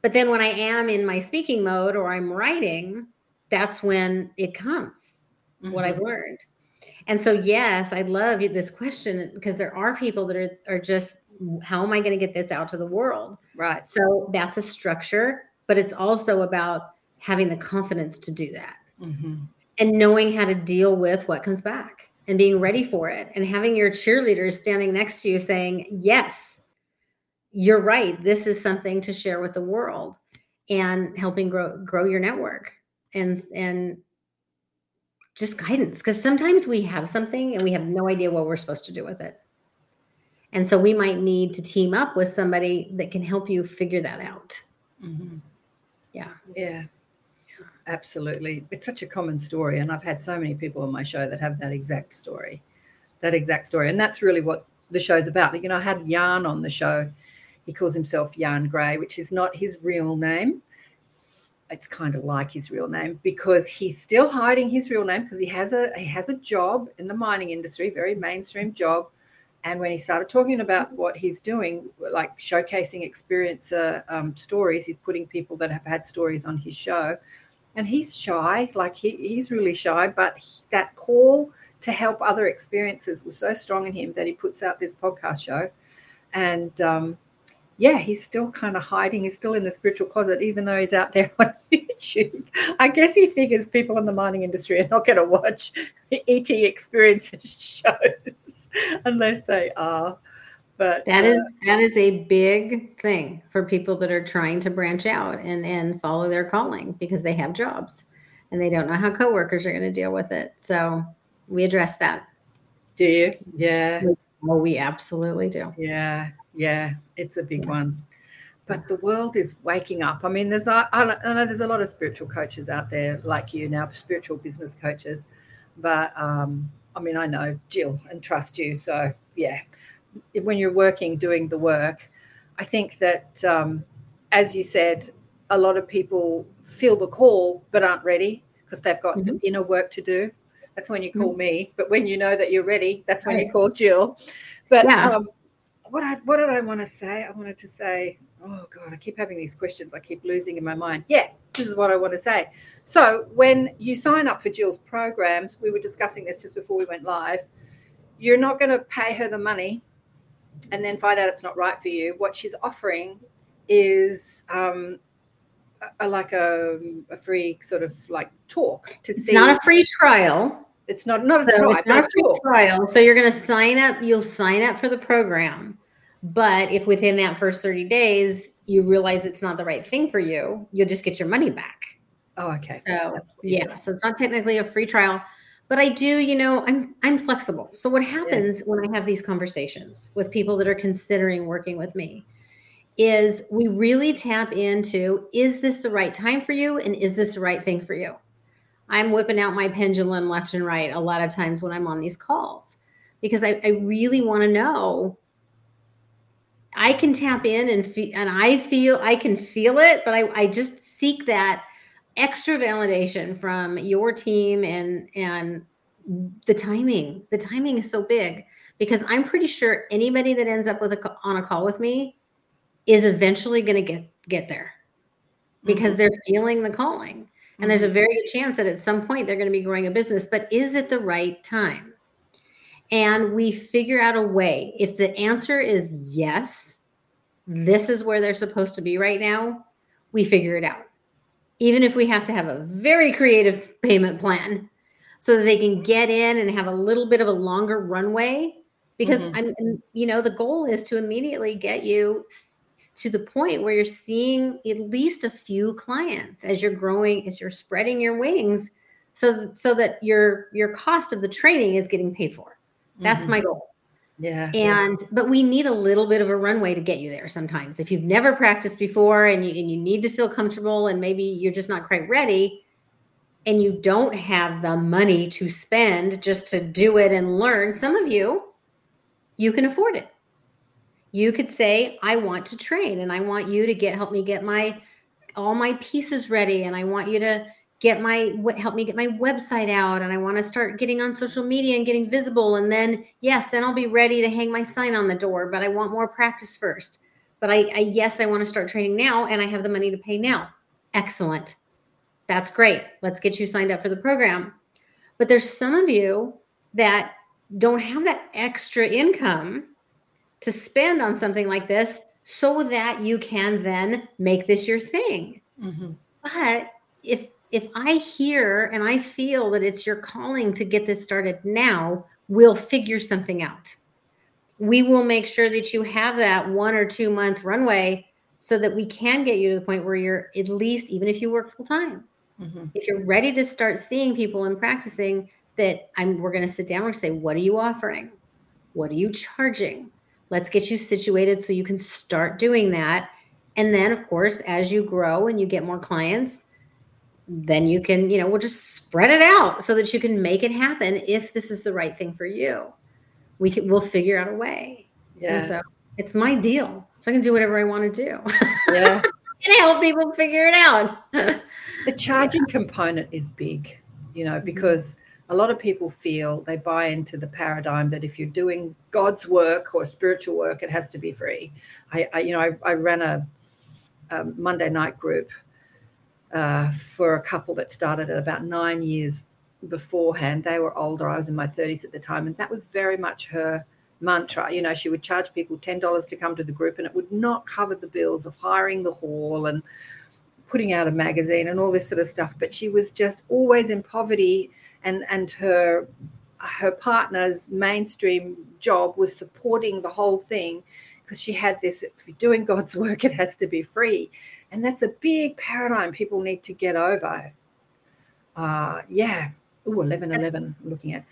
[SPEAKER 2] but then when I am in my speaking mode or I'm writing, that's when it comes. mm-hmm. what I've learned. And so, yes, I love this question because there are people that are, are just, how am I going to get this out to the world?
[SPEAKER 1] Right.
[SPEAKER 2] So that's a structure, but it's also about having the confidence to do that mm-hmm. and knowing how to deal with what comes back and being ready for it and having your cheerleaders standing next to you saying, yes, you're right. This is something to share with the world and helping grow grow your network and and just guidance because sometimes we have something and we have no idea what we're supposed to do with it. And so we might need to team up with somebody that can help you figure that out. Mm-hmm.
[SPEAKER 1] Yeah. Yeah. Absolutely. It's such a common story. And I've had so many people on my show that have that exact story. That exact story. And that's really what the show's about. You know, I had Yarn on the show. He calls himself Yarn Gray, which is not his real name. It's kind of like his real name because he's still hiding his real name because he has a he has a job in the mining industry, very mainstream job. And when he started talking about what he's doing, like showcasing experiencer um, stories, he's putting people that have had stories on his show. And he's shy like he, he's really shy but he, that call to help other experiences was so strong in him that he puts out this podcast show. And um, yeah he's still kind of hiding he's still in the spiritual closet even though he's out there on youtube. I guess he figures people in the mining industry are not going to watch et experiences shows unless they are but
[SPEAKER 2] that uh, is that is a big thing for people that are trying to branch out and and follow their calling because they have jobs and they don't know how coworkers are going to deal with it. So we address that.
[SPEAKER 1] Do you? Yeah.
[SPEAKER 2] Oh, we absolutely do.
[SPEAKER 1] Yeah, yeah, it's a big one. But the world is waking up. I mean, there's I, I know there's a lot of spiritual coaches out there like you now, spiritual business coaches. But um, I mean, I know Jill and trust you, so yeah, when you're working doing the work i think that um, as you said a lot of people feel the call but aren't ready because they've got mm-hmm. inner work to do that's when you call mm-hmm. me but when you know that you're ready that's when right. you call jill but yeah. um, what, I, what did i want to say i wanted to say oh god i keep having these questions i keep losing in my mind yeah this is what i want to say so when you sign up for jill's programs we were discussing this just before we went live you're not going to pay her the money and then find out it's not right for you, what she's offering is um, a, a, like a, a, free sort of like talk to see
[SPEAKER 2] it's
[SPEAKER 1] see.
[SPEAKER 2] not a free trial.
[SPEAKER 1] It's not not a, so trial,
[SPEAKER 2] not a free trial. So you're going to sign up. You'll sign up for the program, but if within that first 30 days you realize it's not the right thing for you, you'll just get your money back.
[SPEAKER 1] Oh, okay.
[SPEAKER 2] So yeah, so it's not technically a free trial but I do, you know, I'm I'm flexible. So what happens yeah. when I have these conversations with people that are considering working with me is we really tap into is this the right time for you and is this the right thing for you? I'm whipping out my pendulum left and right a lot of times when I'm on these calls because I, I really want to know I can tap in and feel, and I feel I can feel it, but I, I just seek that extra validation from your team and and the timing the timing is so big because i'm pretty sure anybody that ends up with a on a call with me is eventually going to get get there because mm-hmm. they're feeling the calling and mm-hmm. there's a mm-hmm. very good chance that at some point they're going to be growing a business but is it the right time and we figure out a way. If the answer is yes this is where they're supposed to be right now we figure it out. Even if we have to have a very creative payment plan so that they can get in and have a little bit of a longer runway. Because mm-hmm. i'm you know the goal is to immediately get you to the point where you're seeing at least a few clients as you're growing as you're spreading your wings so so that your your cost of the training is getting paid for that's mm-hmm. my goal
[SPEAKER 1] yeah.
[SPEAKER 2] And but we need a little bit of a runway to get you there sometimes. If you've never practiced before and you and you need to feel comfortable and maybe you're just not quite ready and you don't have the money to spend just to do it and learn, some of you you can afford it. You could say I want to train and I want you to get help me get my all my pieces ready and I want you to get my help me get my website out and I want to start getting on social media and getting visible and then yes then I'll be ready to hang my sign on the door but I want more practice first. But I, I yes I want to start training now and I have the money to pay now. Excellent. That's great. Let's get you signed up for the program. But there's some of you that don't have that extra income to spend on something like this so that you can then make this your thing. Mm-hmm. But if if I hear and I feel that it's your calling to get this started now, we'll figure something out. We will make sure that you have that one or two month runway so that we can get you to the point where you're at least, even if you work full time, mm-hmm. if you're ready to start seeing people and practicing, that I'm we're going to sit down and say, what are you offering? What are you charging? Let's get you situated so you can start doing that. And then, of course, as you grow and you get more clients, then you can, you know, we'll just spread it out so that you can make it happen if this is the right thing for you. We can, we'll figure out a way. Yeah. And so it's my deal. So I can do whatever I want to do. Yeah. and help people figure it out.
[SPEAKER 1] the charging component is big, you know, mm-hmm. because a lot of people feel they buy into the paradigm that if you're doing God's work or spiritual work, it has to be free. I, I you know, I, I ran a, a, Monday night group uh, for a couple that started at about nine years beforehand. They were older. I was in my 30s at the time, and that was very much her mantra. You know, she would charge people $10 to come to the group, and it would not cover the bills of hiring the hall and putting out a magazine and all this sort of stuff. But she was just always in poverty and and her her partner's mainstream job was supporting the whole thing because she had this if you're doing god's work it has to be free and that's a big paradigm people need to get over uh yeah Ooh, 11 11 looking at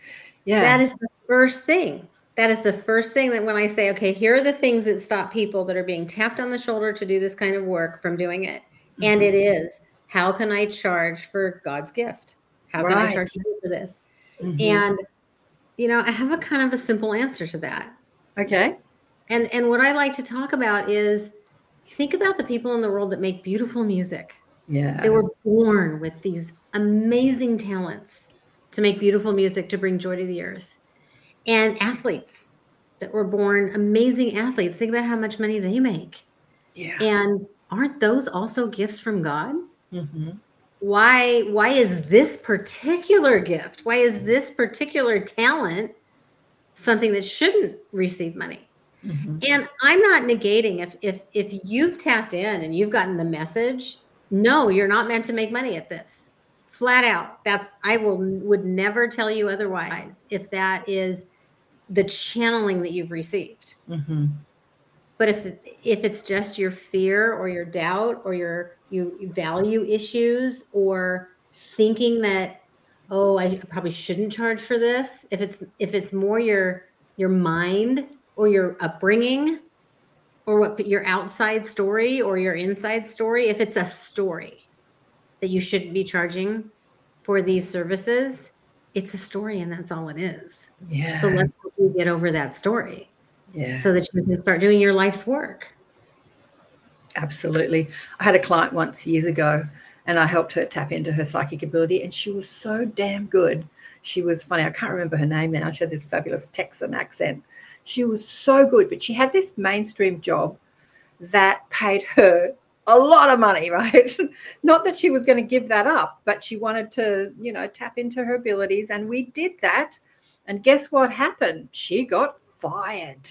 [SPEAKER 2] yeah that is the first thing that is the first thing that when i say okay here are the things that stop people that are being tapped on the shoulder to do this kind of work from doing it mm-hmm. and it is how can i charge for god's gift how right. can I charge for this? Mm-hmm. And you know, I have a kind of a simple answer to that.
[SPEAKER 1] Okay.
[SPEAKER 2] And and what I like to talk about is think about the people in the world that make beautiful music.
[SPEAKER 1] Yeah.
[SPEAKER 2] They were born with these amazing talents to make beautiful music to bring joy to the earth. And athletes that were born amazing athletes. Think about how much money they make.
[SPEAKER 1] Yeah.
[SPEAKER 2] And aren't those also gifts from God? Mm-hmm why why is this particular gift why is this particular talent something that shouldn't receive money mm-hmm. and i'm not negating if if if you've tapped in and you've gotten the message no you're not meant to make money at this flat out that's i will would never tell you otherwise if that is the channeling that you've received mm-hmm. but if if it's just your fear or your doubt or your you value issues or thinking that oh i probably shouldn't charge for this if it's if it's more your your mind or your upbringing or what your outside story or your inside story if it's a story that you shouldn't be charging for these services it's a story and that's all it is
[SPEAKER 1] yeah
[SPEAKER 2] so let's get over that story
[SPEAKER 1] yeah
[SPEAKER 2] so that you can start doing your life's work
[SPEAKER 1] Absolutely. I had a client once years ago and I helped her tap into her psychic ability, and she was so damn good. She was funny. I can't remember her name now. She had this fabulous Texan accent. She was so good, but she had this mainstream job that paid her a lot of money, right? Not that she was going to give that up, but she wanted to, you know, tap into her abilities. And we did that. And guess what happened? She got fired.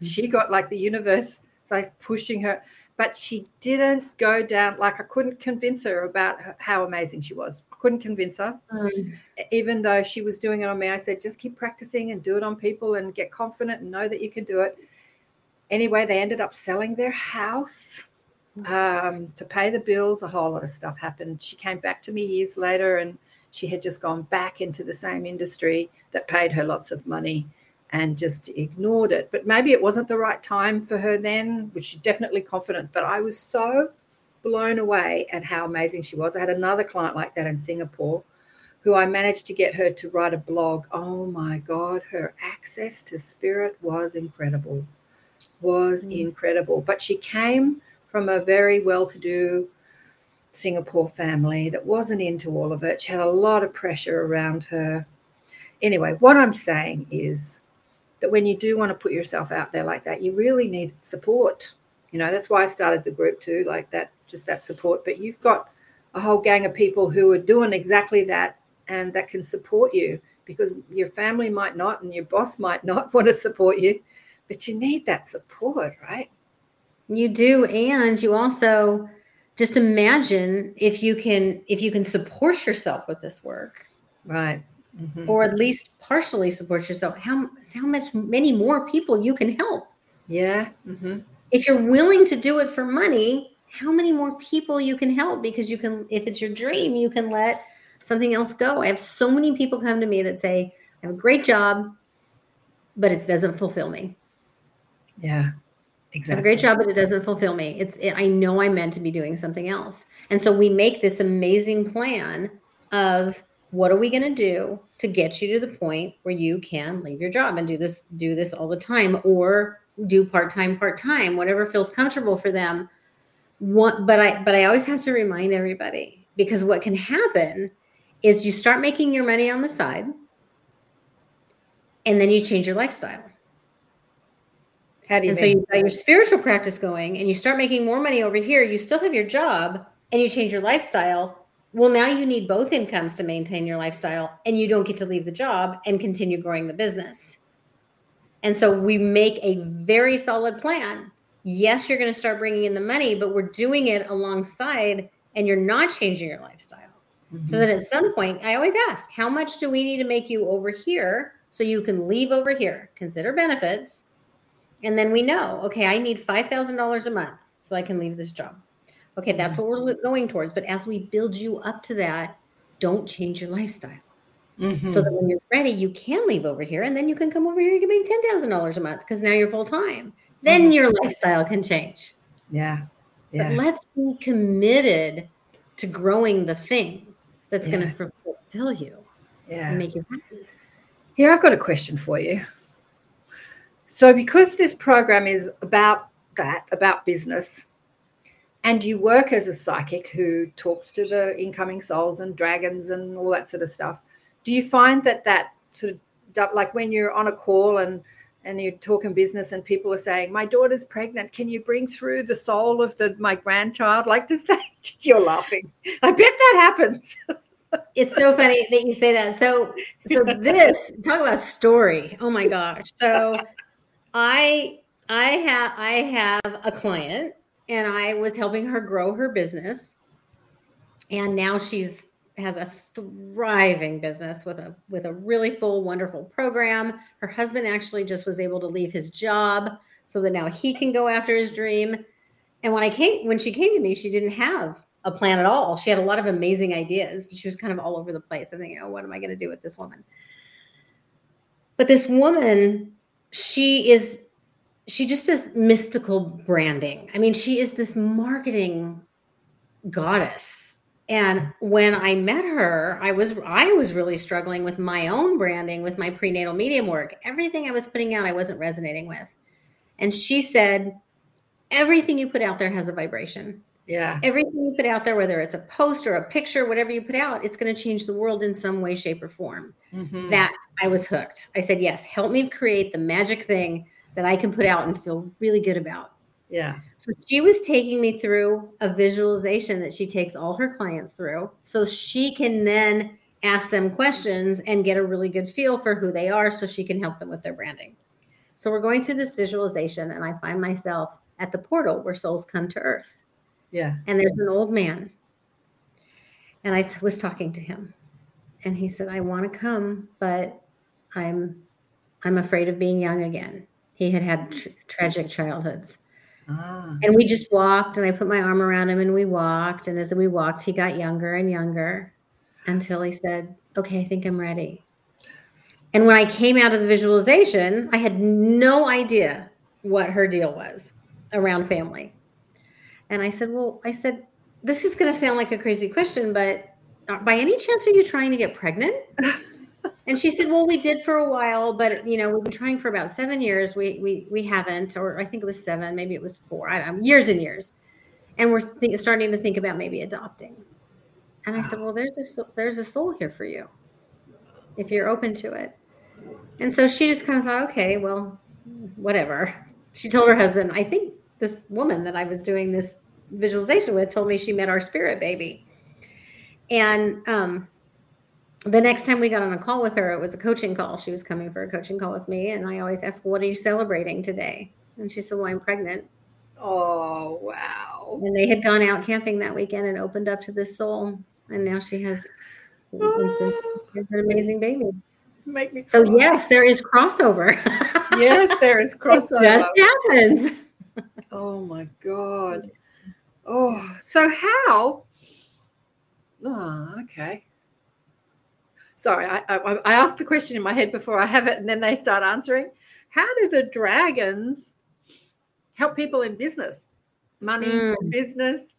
[SPEAKER 1] Hmm. She got like the universe like pushing her, but she didn't go down. Like I couldn't convince her about how amazing she was. I couldn't convince her, mm. even though she was doing it on me. I said, just keep practicing and do it on people and get confident and know that you can do it. Anyway, they ended up selling their house um, to pay the bills. A whole lot of stuff happened. She came back to me years later and she had just gone back into the same industry that paid her lots of money and just ignored it. But maybe it wasn't the right time for her then, which she's definitely confident. But I was so blown away at how amazing she was. I had another client like that in Singapore who I managed to get her to write a blog. Oh my God, her access to spirit was incredible. Was mm. incredible. But she came from a very well to do Singapore family that wasn't into all of it. She had a lot of pressure around her. Anyway, what I'm saying is that when you do want to put yourself out there like that, you really need support. You know, that's why I started the group too, like that, just that support. But you've got a whole gang of people who are doing exactly that and that can support you because your family might not and your boss might not want to support you, but you need that support, right?
[SPEAKER 2] You do. And you also just imagine if you can if you can support yourself with this work.
[SPEAKER 1] Right.
[SPEAKER 2] Mm-hmm. Or at least partially support yourself. How how much many more people you can help.
[SPEAKER 1] Yeah. Mm-hmm.
[SPEAKER 2] If you're willing to do it for money, how many more people you can help because you can if it's your dream, you can let something else go. I have so many people come to me that say, I have a great job, but it doesn't fulfill me.
[SPEAKER 1] Yeah.
[SPEAKER 2] Exactly. I have a great job, but it doesn't fulfill me. It's it, I know I'm meant to be doing something else. And so we make this amazing plan of what are we going to do to get you to the point where you can leave your job and do this do this all the time or do part-time part-time whatever feels comfortable for them What? but i but i always have to remind everybody because what can happen is you start making your money on the side and then you change your lifestyle.
[SPEAKER 1] How do you
[SPEAKER 2] and so you got your spiritual practice going and you start making more money over here. You still have your job and you change your lifestyle. Well, now you need both incomes to maintain your lifestyle and you don't get to leave the job and continue growing the business. And so we make a very solid plan. Yes, you're going to start bringing in the money, but we're doing it alongside and you're not changing your lifestyle. Mm-hmm. So that at some point, I always ask, how much do we need to make you over here so you can leave over here? Consider benefits. And then we know, okay, I need $5,000 a month so I can leave this job. Okay, that's mm-hmm. what we're going towards. But as we build you up to that, don't change your lifestyle. Mm-hmm. So that when you're ready, you can leave over here and then you can come over here. You can make $10,000 a month because now you're full time. Then mm-hmm. your lifestyle can change.
[SPEAKER 1] Yeah.
[SPEAKER 2] Yeah. But let's be committed to growing the thing that's yeah. going to fulfill you
[SPEAKER 1] yeah.
[SPEAKER 2] and make you happy.
[SPEAKER 1] Here, I've got a question for you. So, because this program is about that, about business, and you work as a psychic who talks to the incoming souls and dragons and all that sort of stuff, do you find that that sort of like when you're on a call and and you're talking business and people are saying my daughter's pregnant. Can you bring through the soul of the my grandchild? Like does that you're laughing. I bet that happens.
[SPEAKER 2] It's so funny that you say that. So so this talk about story. Oh my gosh. So i i have i have a client and i was helping her grow her business. And now she's has a thriving business with a with a really full wonderful program. Her husband actually just was able to leave his job so that now he can go after his dream. And when i came when she came to me she didn't have a plan at all. She had a lot of amazing ideas but she was kind of all over the place. I'm thinking oh what am i going to do with this woman? But this woman she is she just does mystical branding. I mean she is this marketing goddess. And when i met her i was i was really struggling with my own branding with my prenatal medium work. Everything i was putting out i wasn't resonating with. And she said everything you put out there has a vibration.
[SPEAKER 1] Yeah.
[SPEAKER 2] Everything you put out there whether it's a post or a picture whatever you put out it's going to change the world in some way shape or form. Mm-hmm. that i was hooked. I said yes help me create the magic thing that i can put out and feel really good about
[SPEAKER 1] yeah.
[SPEAKER 2] So she was taking me through a visualization that she takes all her clients through. So she can then ask them questions and get a really good feel for who they are so she can help them with their branding. So we're going through this visualization and I find myself at the portal where souls come to earth.
[SPEAKER 1] Yeah.
[SPEAKER 2] And there's an old man. And I was talking to him and he said, I want to come, but I'm I'm afraid of being young again. He had had tr- tragic childhoods. Ah. And we just walked, and I put my arm around him, and we walked. And as we walked, he got younger and younger until he said, Okay, I think I'm ready. And when I came out of the visualization, I had no idea what her deal was around family. And I said, Well, I said, this is going to sound like a crazy question, but uh, by any chance are you trying to get pregnant? and she said, "Well, we did for a while, but you know, we've been trying for about seven years. We we we haven't, or I think it was seven, maybe it was four. I don't years and years, and we're think, starting to think about maybe adopting." And I said, "Well, there's a there's a soul here for you, if you're open to it." And so she just kind of thought, "Okay, well, whatever." She told her husband, "I think this woman that I was doing this visualization with told me she met our spirit baby," and um the next time we got on a call with her, it was a coaching call. She was coming for a coaching call with me. And I always ask, What are you celebrating today? And she said, Well, I'm pregnant.
[SPEAKER 1] Oh, wow.
[SPEAKER 2] And they had gone out camping that weekend and opened up to this soul. And now she ah. has, an amazing baby.
[SPEAKER 1] Make me
[SPEAKER 2] so, yes, there is crossover.
[SPEAKER 1] yes, there is crossover.
[SPEAKER 2] It just happens.
[SPEAKER 1] Oh, my God. Oh, so how? Oh, okay. Sorry, I, I, I asked the question in my head before I have it, and then they start answering. How do the dragons help people in business, money, mm. business?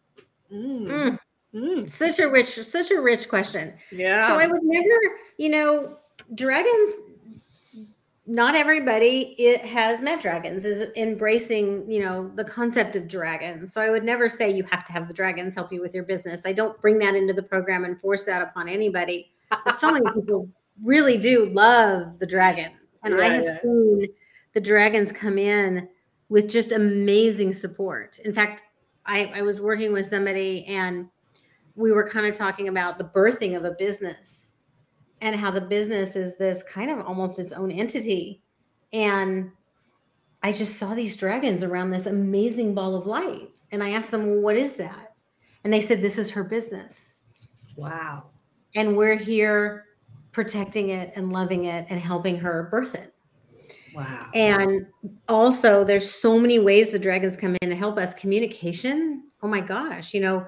[SPEAKER 1] Mm.
[SPEAKER 2] Mm. Mm. Such a rich, such a rich question.
[SPEAKER 1] Yeah.
[SPEAKER 2] So I would never, you know, dragons. Not everybody it has met dragons is embracing, you know, the concept of dragons. So I would never say you have to have the dragons help you with your business. I don't bring that into the program and force that upon anybody. But so many people really do love the dragons, and yeah, I have yeah. seen the dragons come in with just amazing support. In fact, I, I was working with somebody and we were kind of talking about the birthing of a business and how the business is this kind of almost its own entity. And I just saw these dragons around this amazing ball of light. And I asked them, well, what is that? And they said, this is her business.
[SPEAKER 1] Wow.
[SPEAKER 2] And we're here protecting it and loving it and helping her birth it.
[SPEAKER 1] Wow.
[SPEAKER 2] And also, there's so many ways the dragons come in to help us. Communication. Oh my gosh, you know,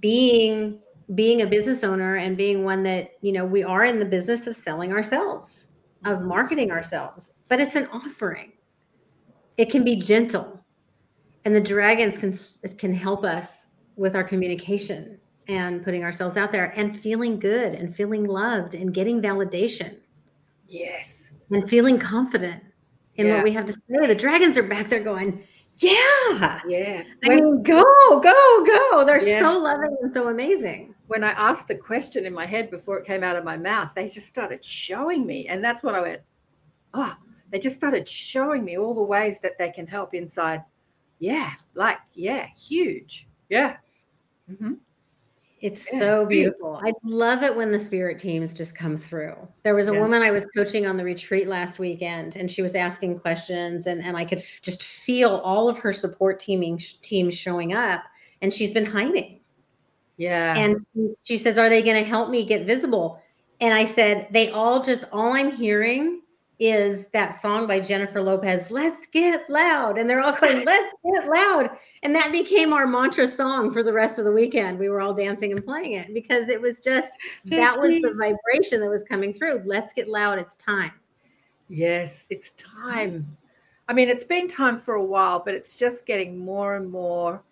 [SPEAKER 2] being being a business owner and being one that you know we are in the business of selling ourselves, of marketing ourselves, but it's an offering. It can be gentle, and the dragons can can help us with our communication and putting ourselves out there and feeling good and feeling loved and getting validation.
[SPEAKER 1] Yes
[SPEAKER 2] and feeling confident in yeah. what we have to say. The dragons are back there going, yeah,
[SPEAKER 1] yeah.
[SPEAKER 2] I mean, go, go, go. They're yeah. so loving and so amazing.
[SPEAKER 1] When I asked the question in my head before it came out of my mouth, they just started showing me. And that's when I went, oh, they just started showing me all the ways that they can help inside. Yeah, like, yeah, huge. Yeah.
[SPEAKER 2] Mm-hmm. It's yeah, so beautiful. I love it when the spirit teams just come through. There was a yeah. woman I was coaching on the retreat last weekend, and she was asking questions, and, and I could f- just feel all of her support teaming teams showing up, and she's been hiding.
[SPEAKER 1] Yeah.
[SPEAKER 2] And she says, Are they going to help me get visible? And I said, They all just, all I'm hearing is that song by Jennifer Lopez, Let's Get Loud. And they're all going, Let's Get Loud. And that became our mantra song for the rest of the weekend. We were all dancing and playing it because it was just that was the vibration that was coming through. Let's get loud. It's time.
[SPEAKER 1] Yes, it's time. I mean, it's been time for a while, but it's just getting more and more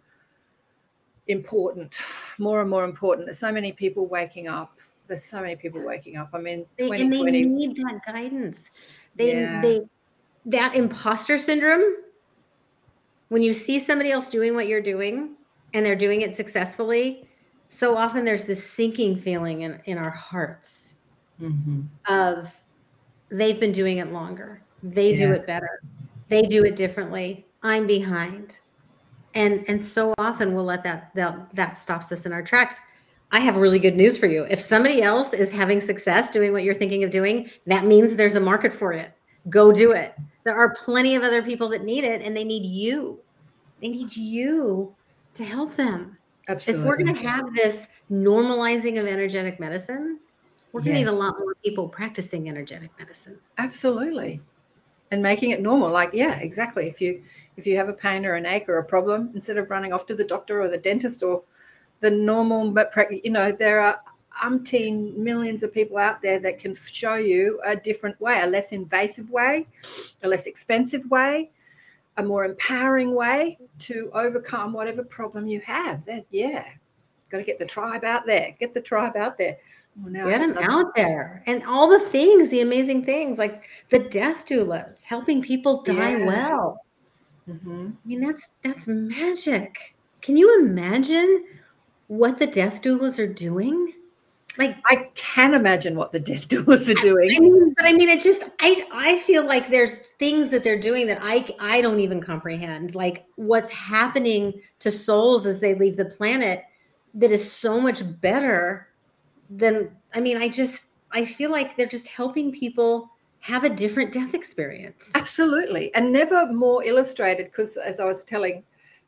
[SPEAKER 1] important, more and more important. There's so many people waking up there's so many people waking up. I mean,
[SPEAKER 2] they, and they need that guidance. They yeah. they that imposter syndrome. When you see somebody else doing what you're doing and they're doing it successfully, so often there's this sinking feeling in, in our hearts mm-hmm. of they've been doing it longer. They yeah. do it better. They do it differently. I'm behind. And and so often we'll let that that that stops us in our tracks I have really good news for you. If somebody else is having success doing what you're thinking of doing, that means there's a market for it. Go do it. There are plenty of other people that need it and they need you. They need you to help them.
[SPEAKER 1] Absolutely.
[SPEAKER 2] If we're going to have this normalizing of energetic medicine, we're going to yes. need a lot more people practicing energetic medicine.
[SPEAKER 1] Absolutely. And making it normal. Like, yeah, exactly. If you if you have a pain or an ache or a problem, instead of running off to the doctor or the dentist or the normal, but you know, there are umpteen millions of people out there that can show you a different way, a less invasive way, a less expensive way, a more empowering way to overcome whatever problem you have. That yeah, got to get the tribe out there. Get the tribe out there.
[SPEAKER 2] Well, get them out there, and all the things, the amazing things like the death doulas, helping people die yeah. well. Mm-hmm. I mean, that's that's magic. Can you imagine what the death doulas are doing?
[SPEAKER 1] Like I can imagine what the death doulas are doing.
[SPEAKER 2] I, I mean, but I mean, it just I I feel like there's things that they're doing that I I don't even comprehend. Like what's happening to souls as they leave the planet that is so much better than I mean, I just I feel like they're just helping people have a different death experience.
[SPEAKER 1] Absolutely. And never more illustrated because as I was telling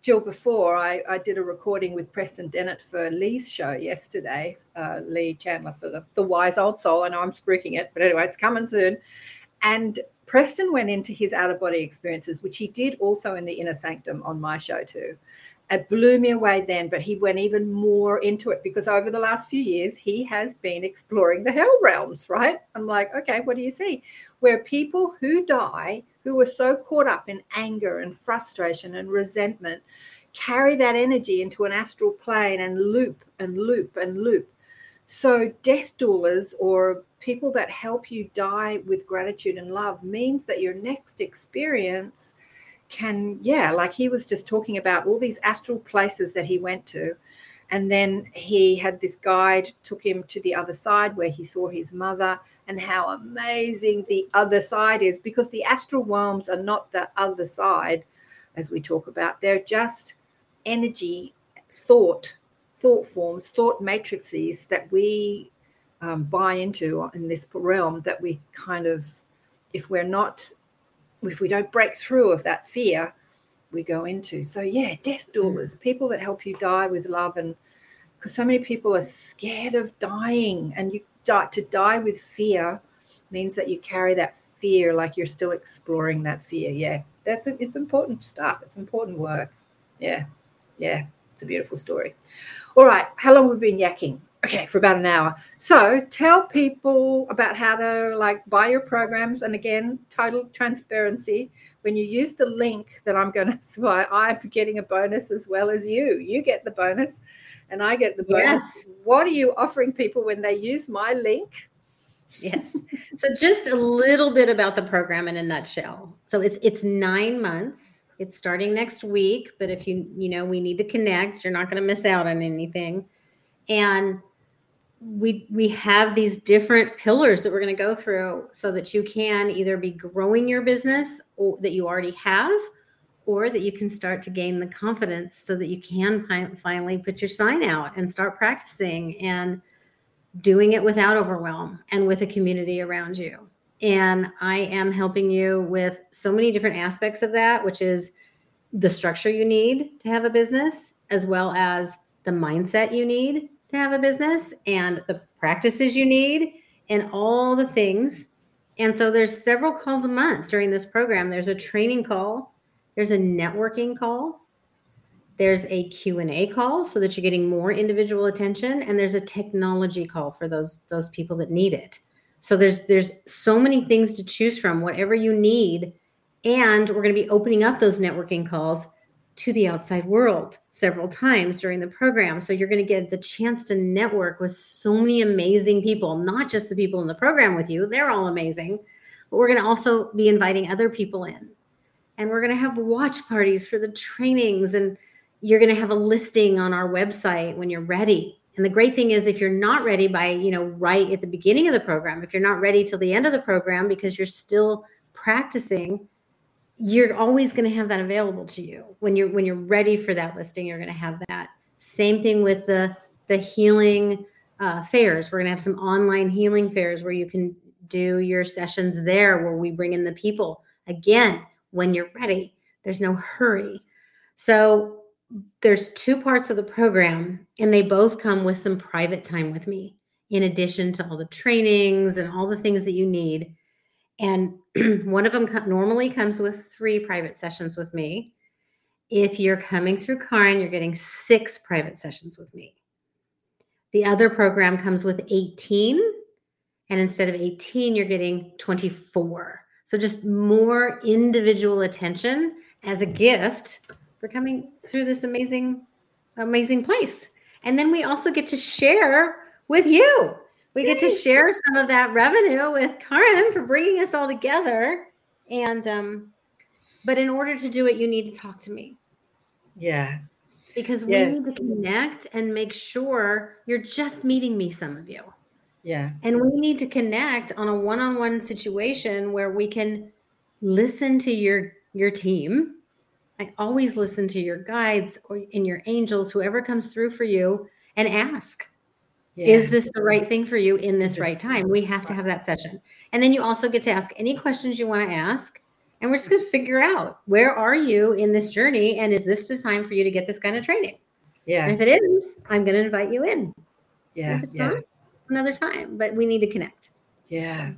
[SPEAKER 1] Jill before, I, I did a recording with Preston Dennett for Lee's show yesterday, uh, Lee Chandler for the, the Wise Old Soul. I know I'm spruiking it, but anyway, it's coming soon. And Preston went into his out of body experiences, which he did also in the Inner Sanctum on my show too it blew me away then, but he went even more into it because over the last few years, he has been exploring the hell realms, right? I'm like, okay, what do you see? Where people who die, who were so caught up in anger and frustration and resentment, carry that energy into an astral plane and loop and loop and loop. So, death doulas or people that help you die with gratitude and love means that your next experience can yeah like he was just talking about all these astral places that he went to and then he had this guide took him to the other side where he saw his mother and how amazing the other side is because the astral realms are not the other side as we talk about. They're just energy thought thought forms thought matrices that we um, buy into in this realm that we kind of if we're not if we don't break through of that fear, we go into. So yeah, death hmm. doulas, people that help you die with love, and because so many people are scared of dying, and you die to die with fear means that you carry that fear like you're still exploring that fear. Yeah, that's a, it's important stuff. It's important work. Yeah, yeah, it's a beautiful story. All right, how long have we been yakking? Okay for about an hour. So tell people about how to like buy your programs and again total transparency. When you use the link that i'm going to supply i'm getting a bonus as well as you. You get the bonus and i get the bonus. Yes. what are you offering people when they use my link?
[SPEAKER 2] Yes. So just a little bit about the program in a nutshell. So it's it's nine months. It's starting next week but if you you know we need to connect you're not going to miss out on anything. And we we have these different pillars that we're going to go through so that you can either be growing your business or that you already have or that you can start to gain the confidence so that you can finally put your sign out and start practicing and doing it without overwhelm and with a community around you. And i am helping you with so many different aspects of that which is the structure you need to have a business as well as the mindset you need to have a business and the practices you need and all the things. And so there's several calls a month during this program. There's a training call, there's a networking call, there's a Q&A call so that you're getting more individual attention and there's a technology call for those those people that need it. So there's there's so many things to choose from whatever you need and we're going to be opening up those networking calls to the outside world several times during the program. So you're going to get the chance to network with so many amazing people, not just the people in the program with you, they're all amazing, but we're going to also be inviting other people in. And we're going to have watch parties for the trainings and you're going to have a listing on our website when you're ready. And the great thing is if you're not ready by, you know, right at the beginning of the program, if you're not ready till the end of the program because you're still practicing, you're always going to have that available to you. When you're when you're ready for that listing you're going to have that. Same thing with the the healing uh, fairs. We're going to have some online healing fairs where you can do your sessions there where we bring in the people. Again when you're ready there's no hurry. So there's two parts of the program and they both come with some private time with me in addition to all the trainings and all the things that you need. And one of them normally comes with three private sessions with me. If you're coming through Karen, you're getting six private sessions with me. The other program comes with 18, and instead of 18, you're getting 24. So just more individual attention as a gift for coming through this amazing, amazing place. And then we also get to share with you we get to share some of that revenue with Karen for bringing us all together. And, um, but in order to do it, you need to talk to me.
[SPEAKER 1] Yeah.
[SPEAKER 2] Because we yeah. need to connect and make sure you're just meeting me, some of you.
[SPEAKER 1] Yeah.
[SPEAKER 2] And we need to connect on a one-on-one situation where we can listen to your your team. I always listen to your guides or in your angels, whoever comes through for you, and ask Yeah. Is this the right thing for you in this right time? We have to have that session. And then you also get to ask any questions you want to ask. And we're just going to figure out where are you in this journey? And is this the time for you to get this kind of training?
[SPEAKER 1] Yeah.
[SPEAKER 2] And if it is, I'm going to invite you in.
[SPEAKER 1] Yeah. yeah. Not,
[SPEAKER 2] another time, but we need to connect.
[SPEAKER 1] Yeah.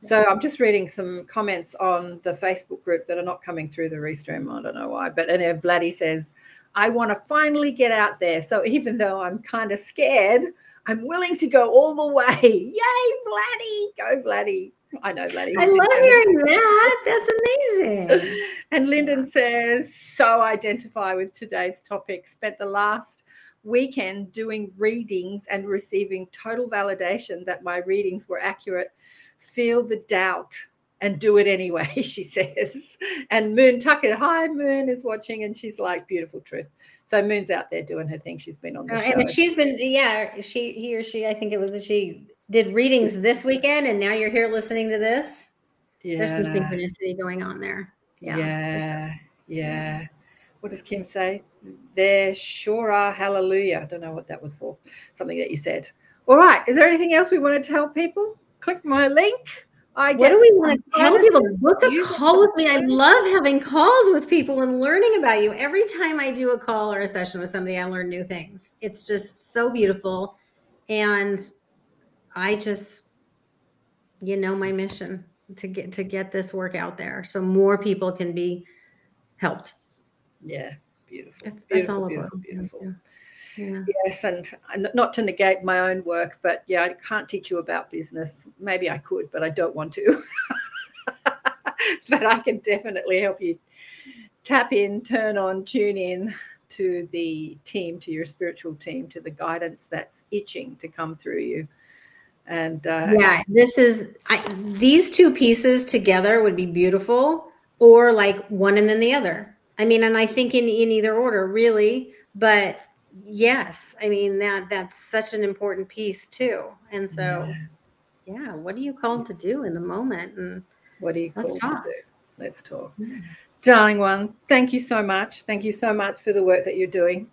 [SPEAKER 1] So I'm just reading some comments on the Facebook group that are not coming through the restream. I don't know why, but anyway, uh, Vladdy says, I want to finally get out there. So even though I'm kind of scared, I'm willing to go all the way. Yay, Vladdy. Go, Vladdy. I know, Vladdy.
[SPEAKER 2] I love hearing that. That's amazing.
[SPEAKER 1] and Lyndon says, so identify with today's topic. Spent the last weekend doing readings and receiving total validation that my readings were accurate. Feel the doubt and do it anyway, she says. And Moon Tucker, hi, Moon is watching, and she's like, beautiful truth. So Moon's out there doing her thing. She's been on the uh, show.
[SPEAKER 2] And she's been, yeah, she, he or she, I think it was a she, did readings this weekend, and now you're here listening to this. Yeah. There's some synchronicity going on there.
[SPEAKER 1] Yeah. Yeah. Sure. Yeah. What does Kim say? There sure are hallelujah. I don't know what that was for. Something that you said. All right. Is there anything else we want to tell people? Click my link
[SPEAKER 2] I what do we want to tell people? Book a call with me. I love having calls with people and learning about you. Every time I do a call or a session with somebody, I learn new things. It's just so beautiful. And I just, you know, my mission to get to get this work out there so more people can be helped.
[SPEAKER 1] Yeah, beautiful.
[SPEAKER 2] That's, beautiful, that's all beautiful,
[SPEAKER 1] beautiful. beautiful. Yeah. Yes, and not to negate my own work, but yeah, I can't teach you about business. Maybe I could, but I don't want to. but I can definitely help you tap in, turn on, tune in to the team, to your spiritual team, to the guidance that's itching to come through you. And uh,
[SPEAKER 2] yeah, this is I, these two pieces together would be beautiful, or like one and then the other. I mean, and I think in in either order, really. But yes i mean that that's such an important piece too and so yeah, yeah what are you called to do in the moment and
[SPEAKER 1] what are you called let's talk. to do? Let's talk. Darling one thank you so much. Thank you so much for the work that you're doing.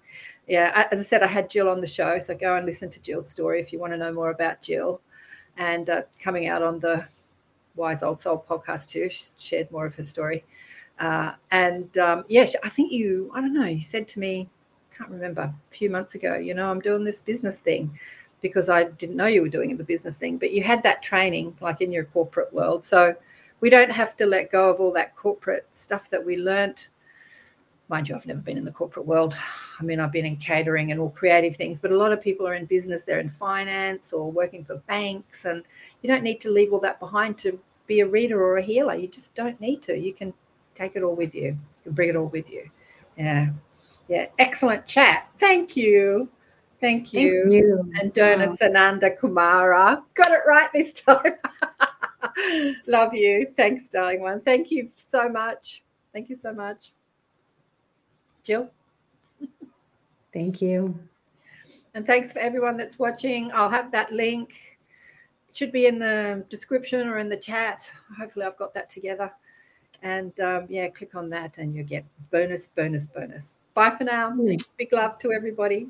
[SPEAKER 1] Yeah as i said i had jill on the show so go and listen to jill's story if you want to know more about jill. And uh, it's coming out on the wise old soul podcast too she shared more of her story. Uh, and um, yeah i think you i don't know you said to me can't remember a few months ago, you know, I'm doing this business thing because I didn't know you were doing the business thing, but you had that training like in your corporate world. So we don't have to let go of all that corporate stuff that we learnt. Mind you, I've never been in the corporate world. I mean, I've been in catering and all creative things, but a lot of people are in business, they're in finance or working for banks, and you don't need to leave all that behind to be a reader or a healer. You just don't need to. You can take it all with you, you can bring it all with you. Yeah. Yeah, excellent chat. Thank you. Thank you.
[SPEAKER 2] Thank you.
[SPEAKER 1] And Dona wow. Sananda Kumara. Got it right this time. Love you. Thanks, darling one. Thank you so much. Thank you so much. Jill.
[SPEAKER 2] Thank you.
[SPEAKER 1] And thanks for everyone that's watching. I'll have that link. It should be in the description or in the chat. Hopefully, I've got that together. And um, yeah, click on that and you get bonus, bonus, bonus. Bye for now. Big love to everybody.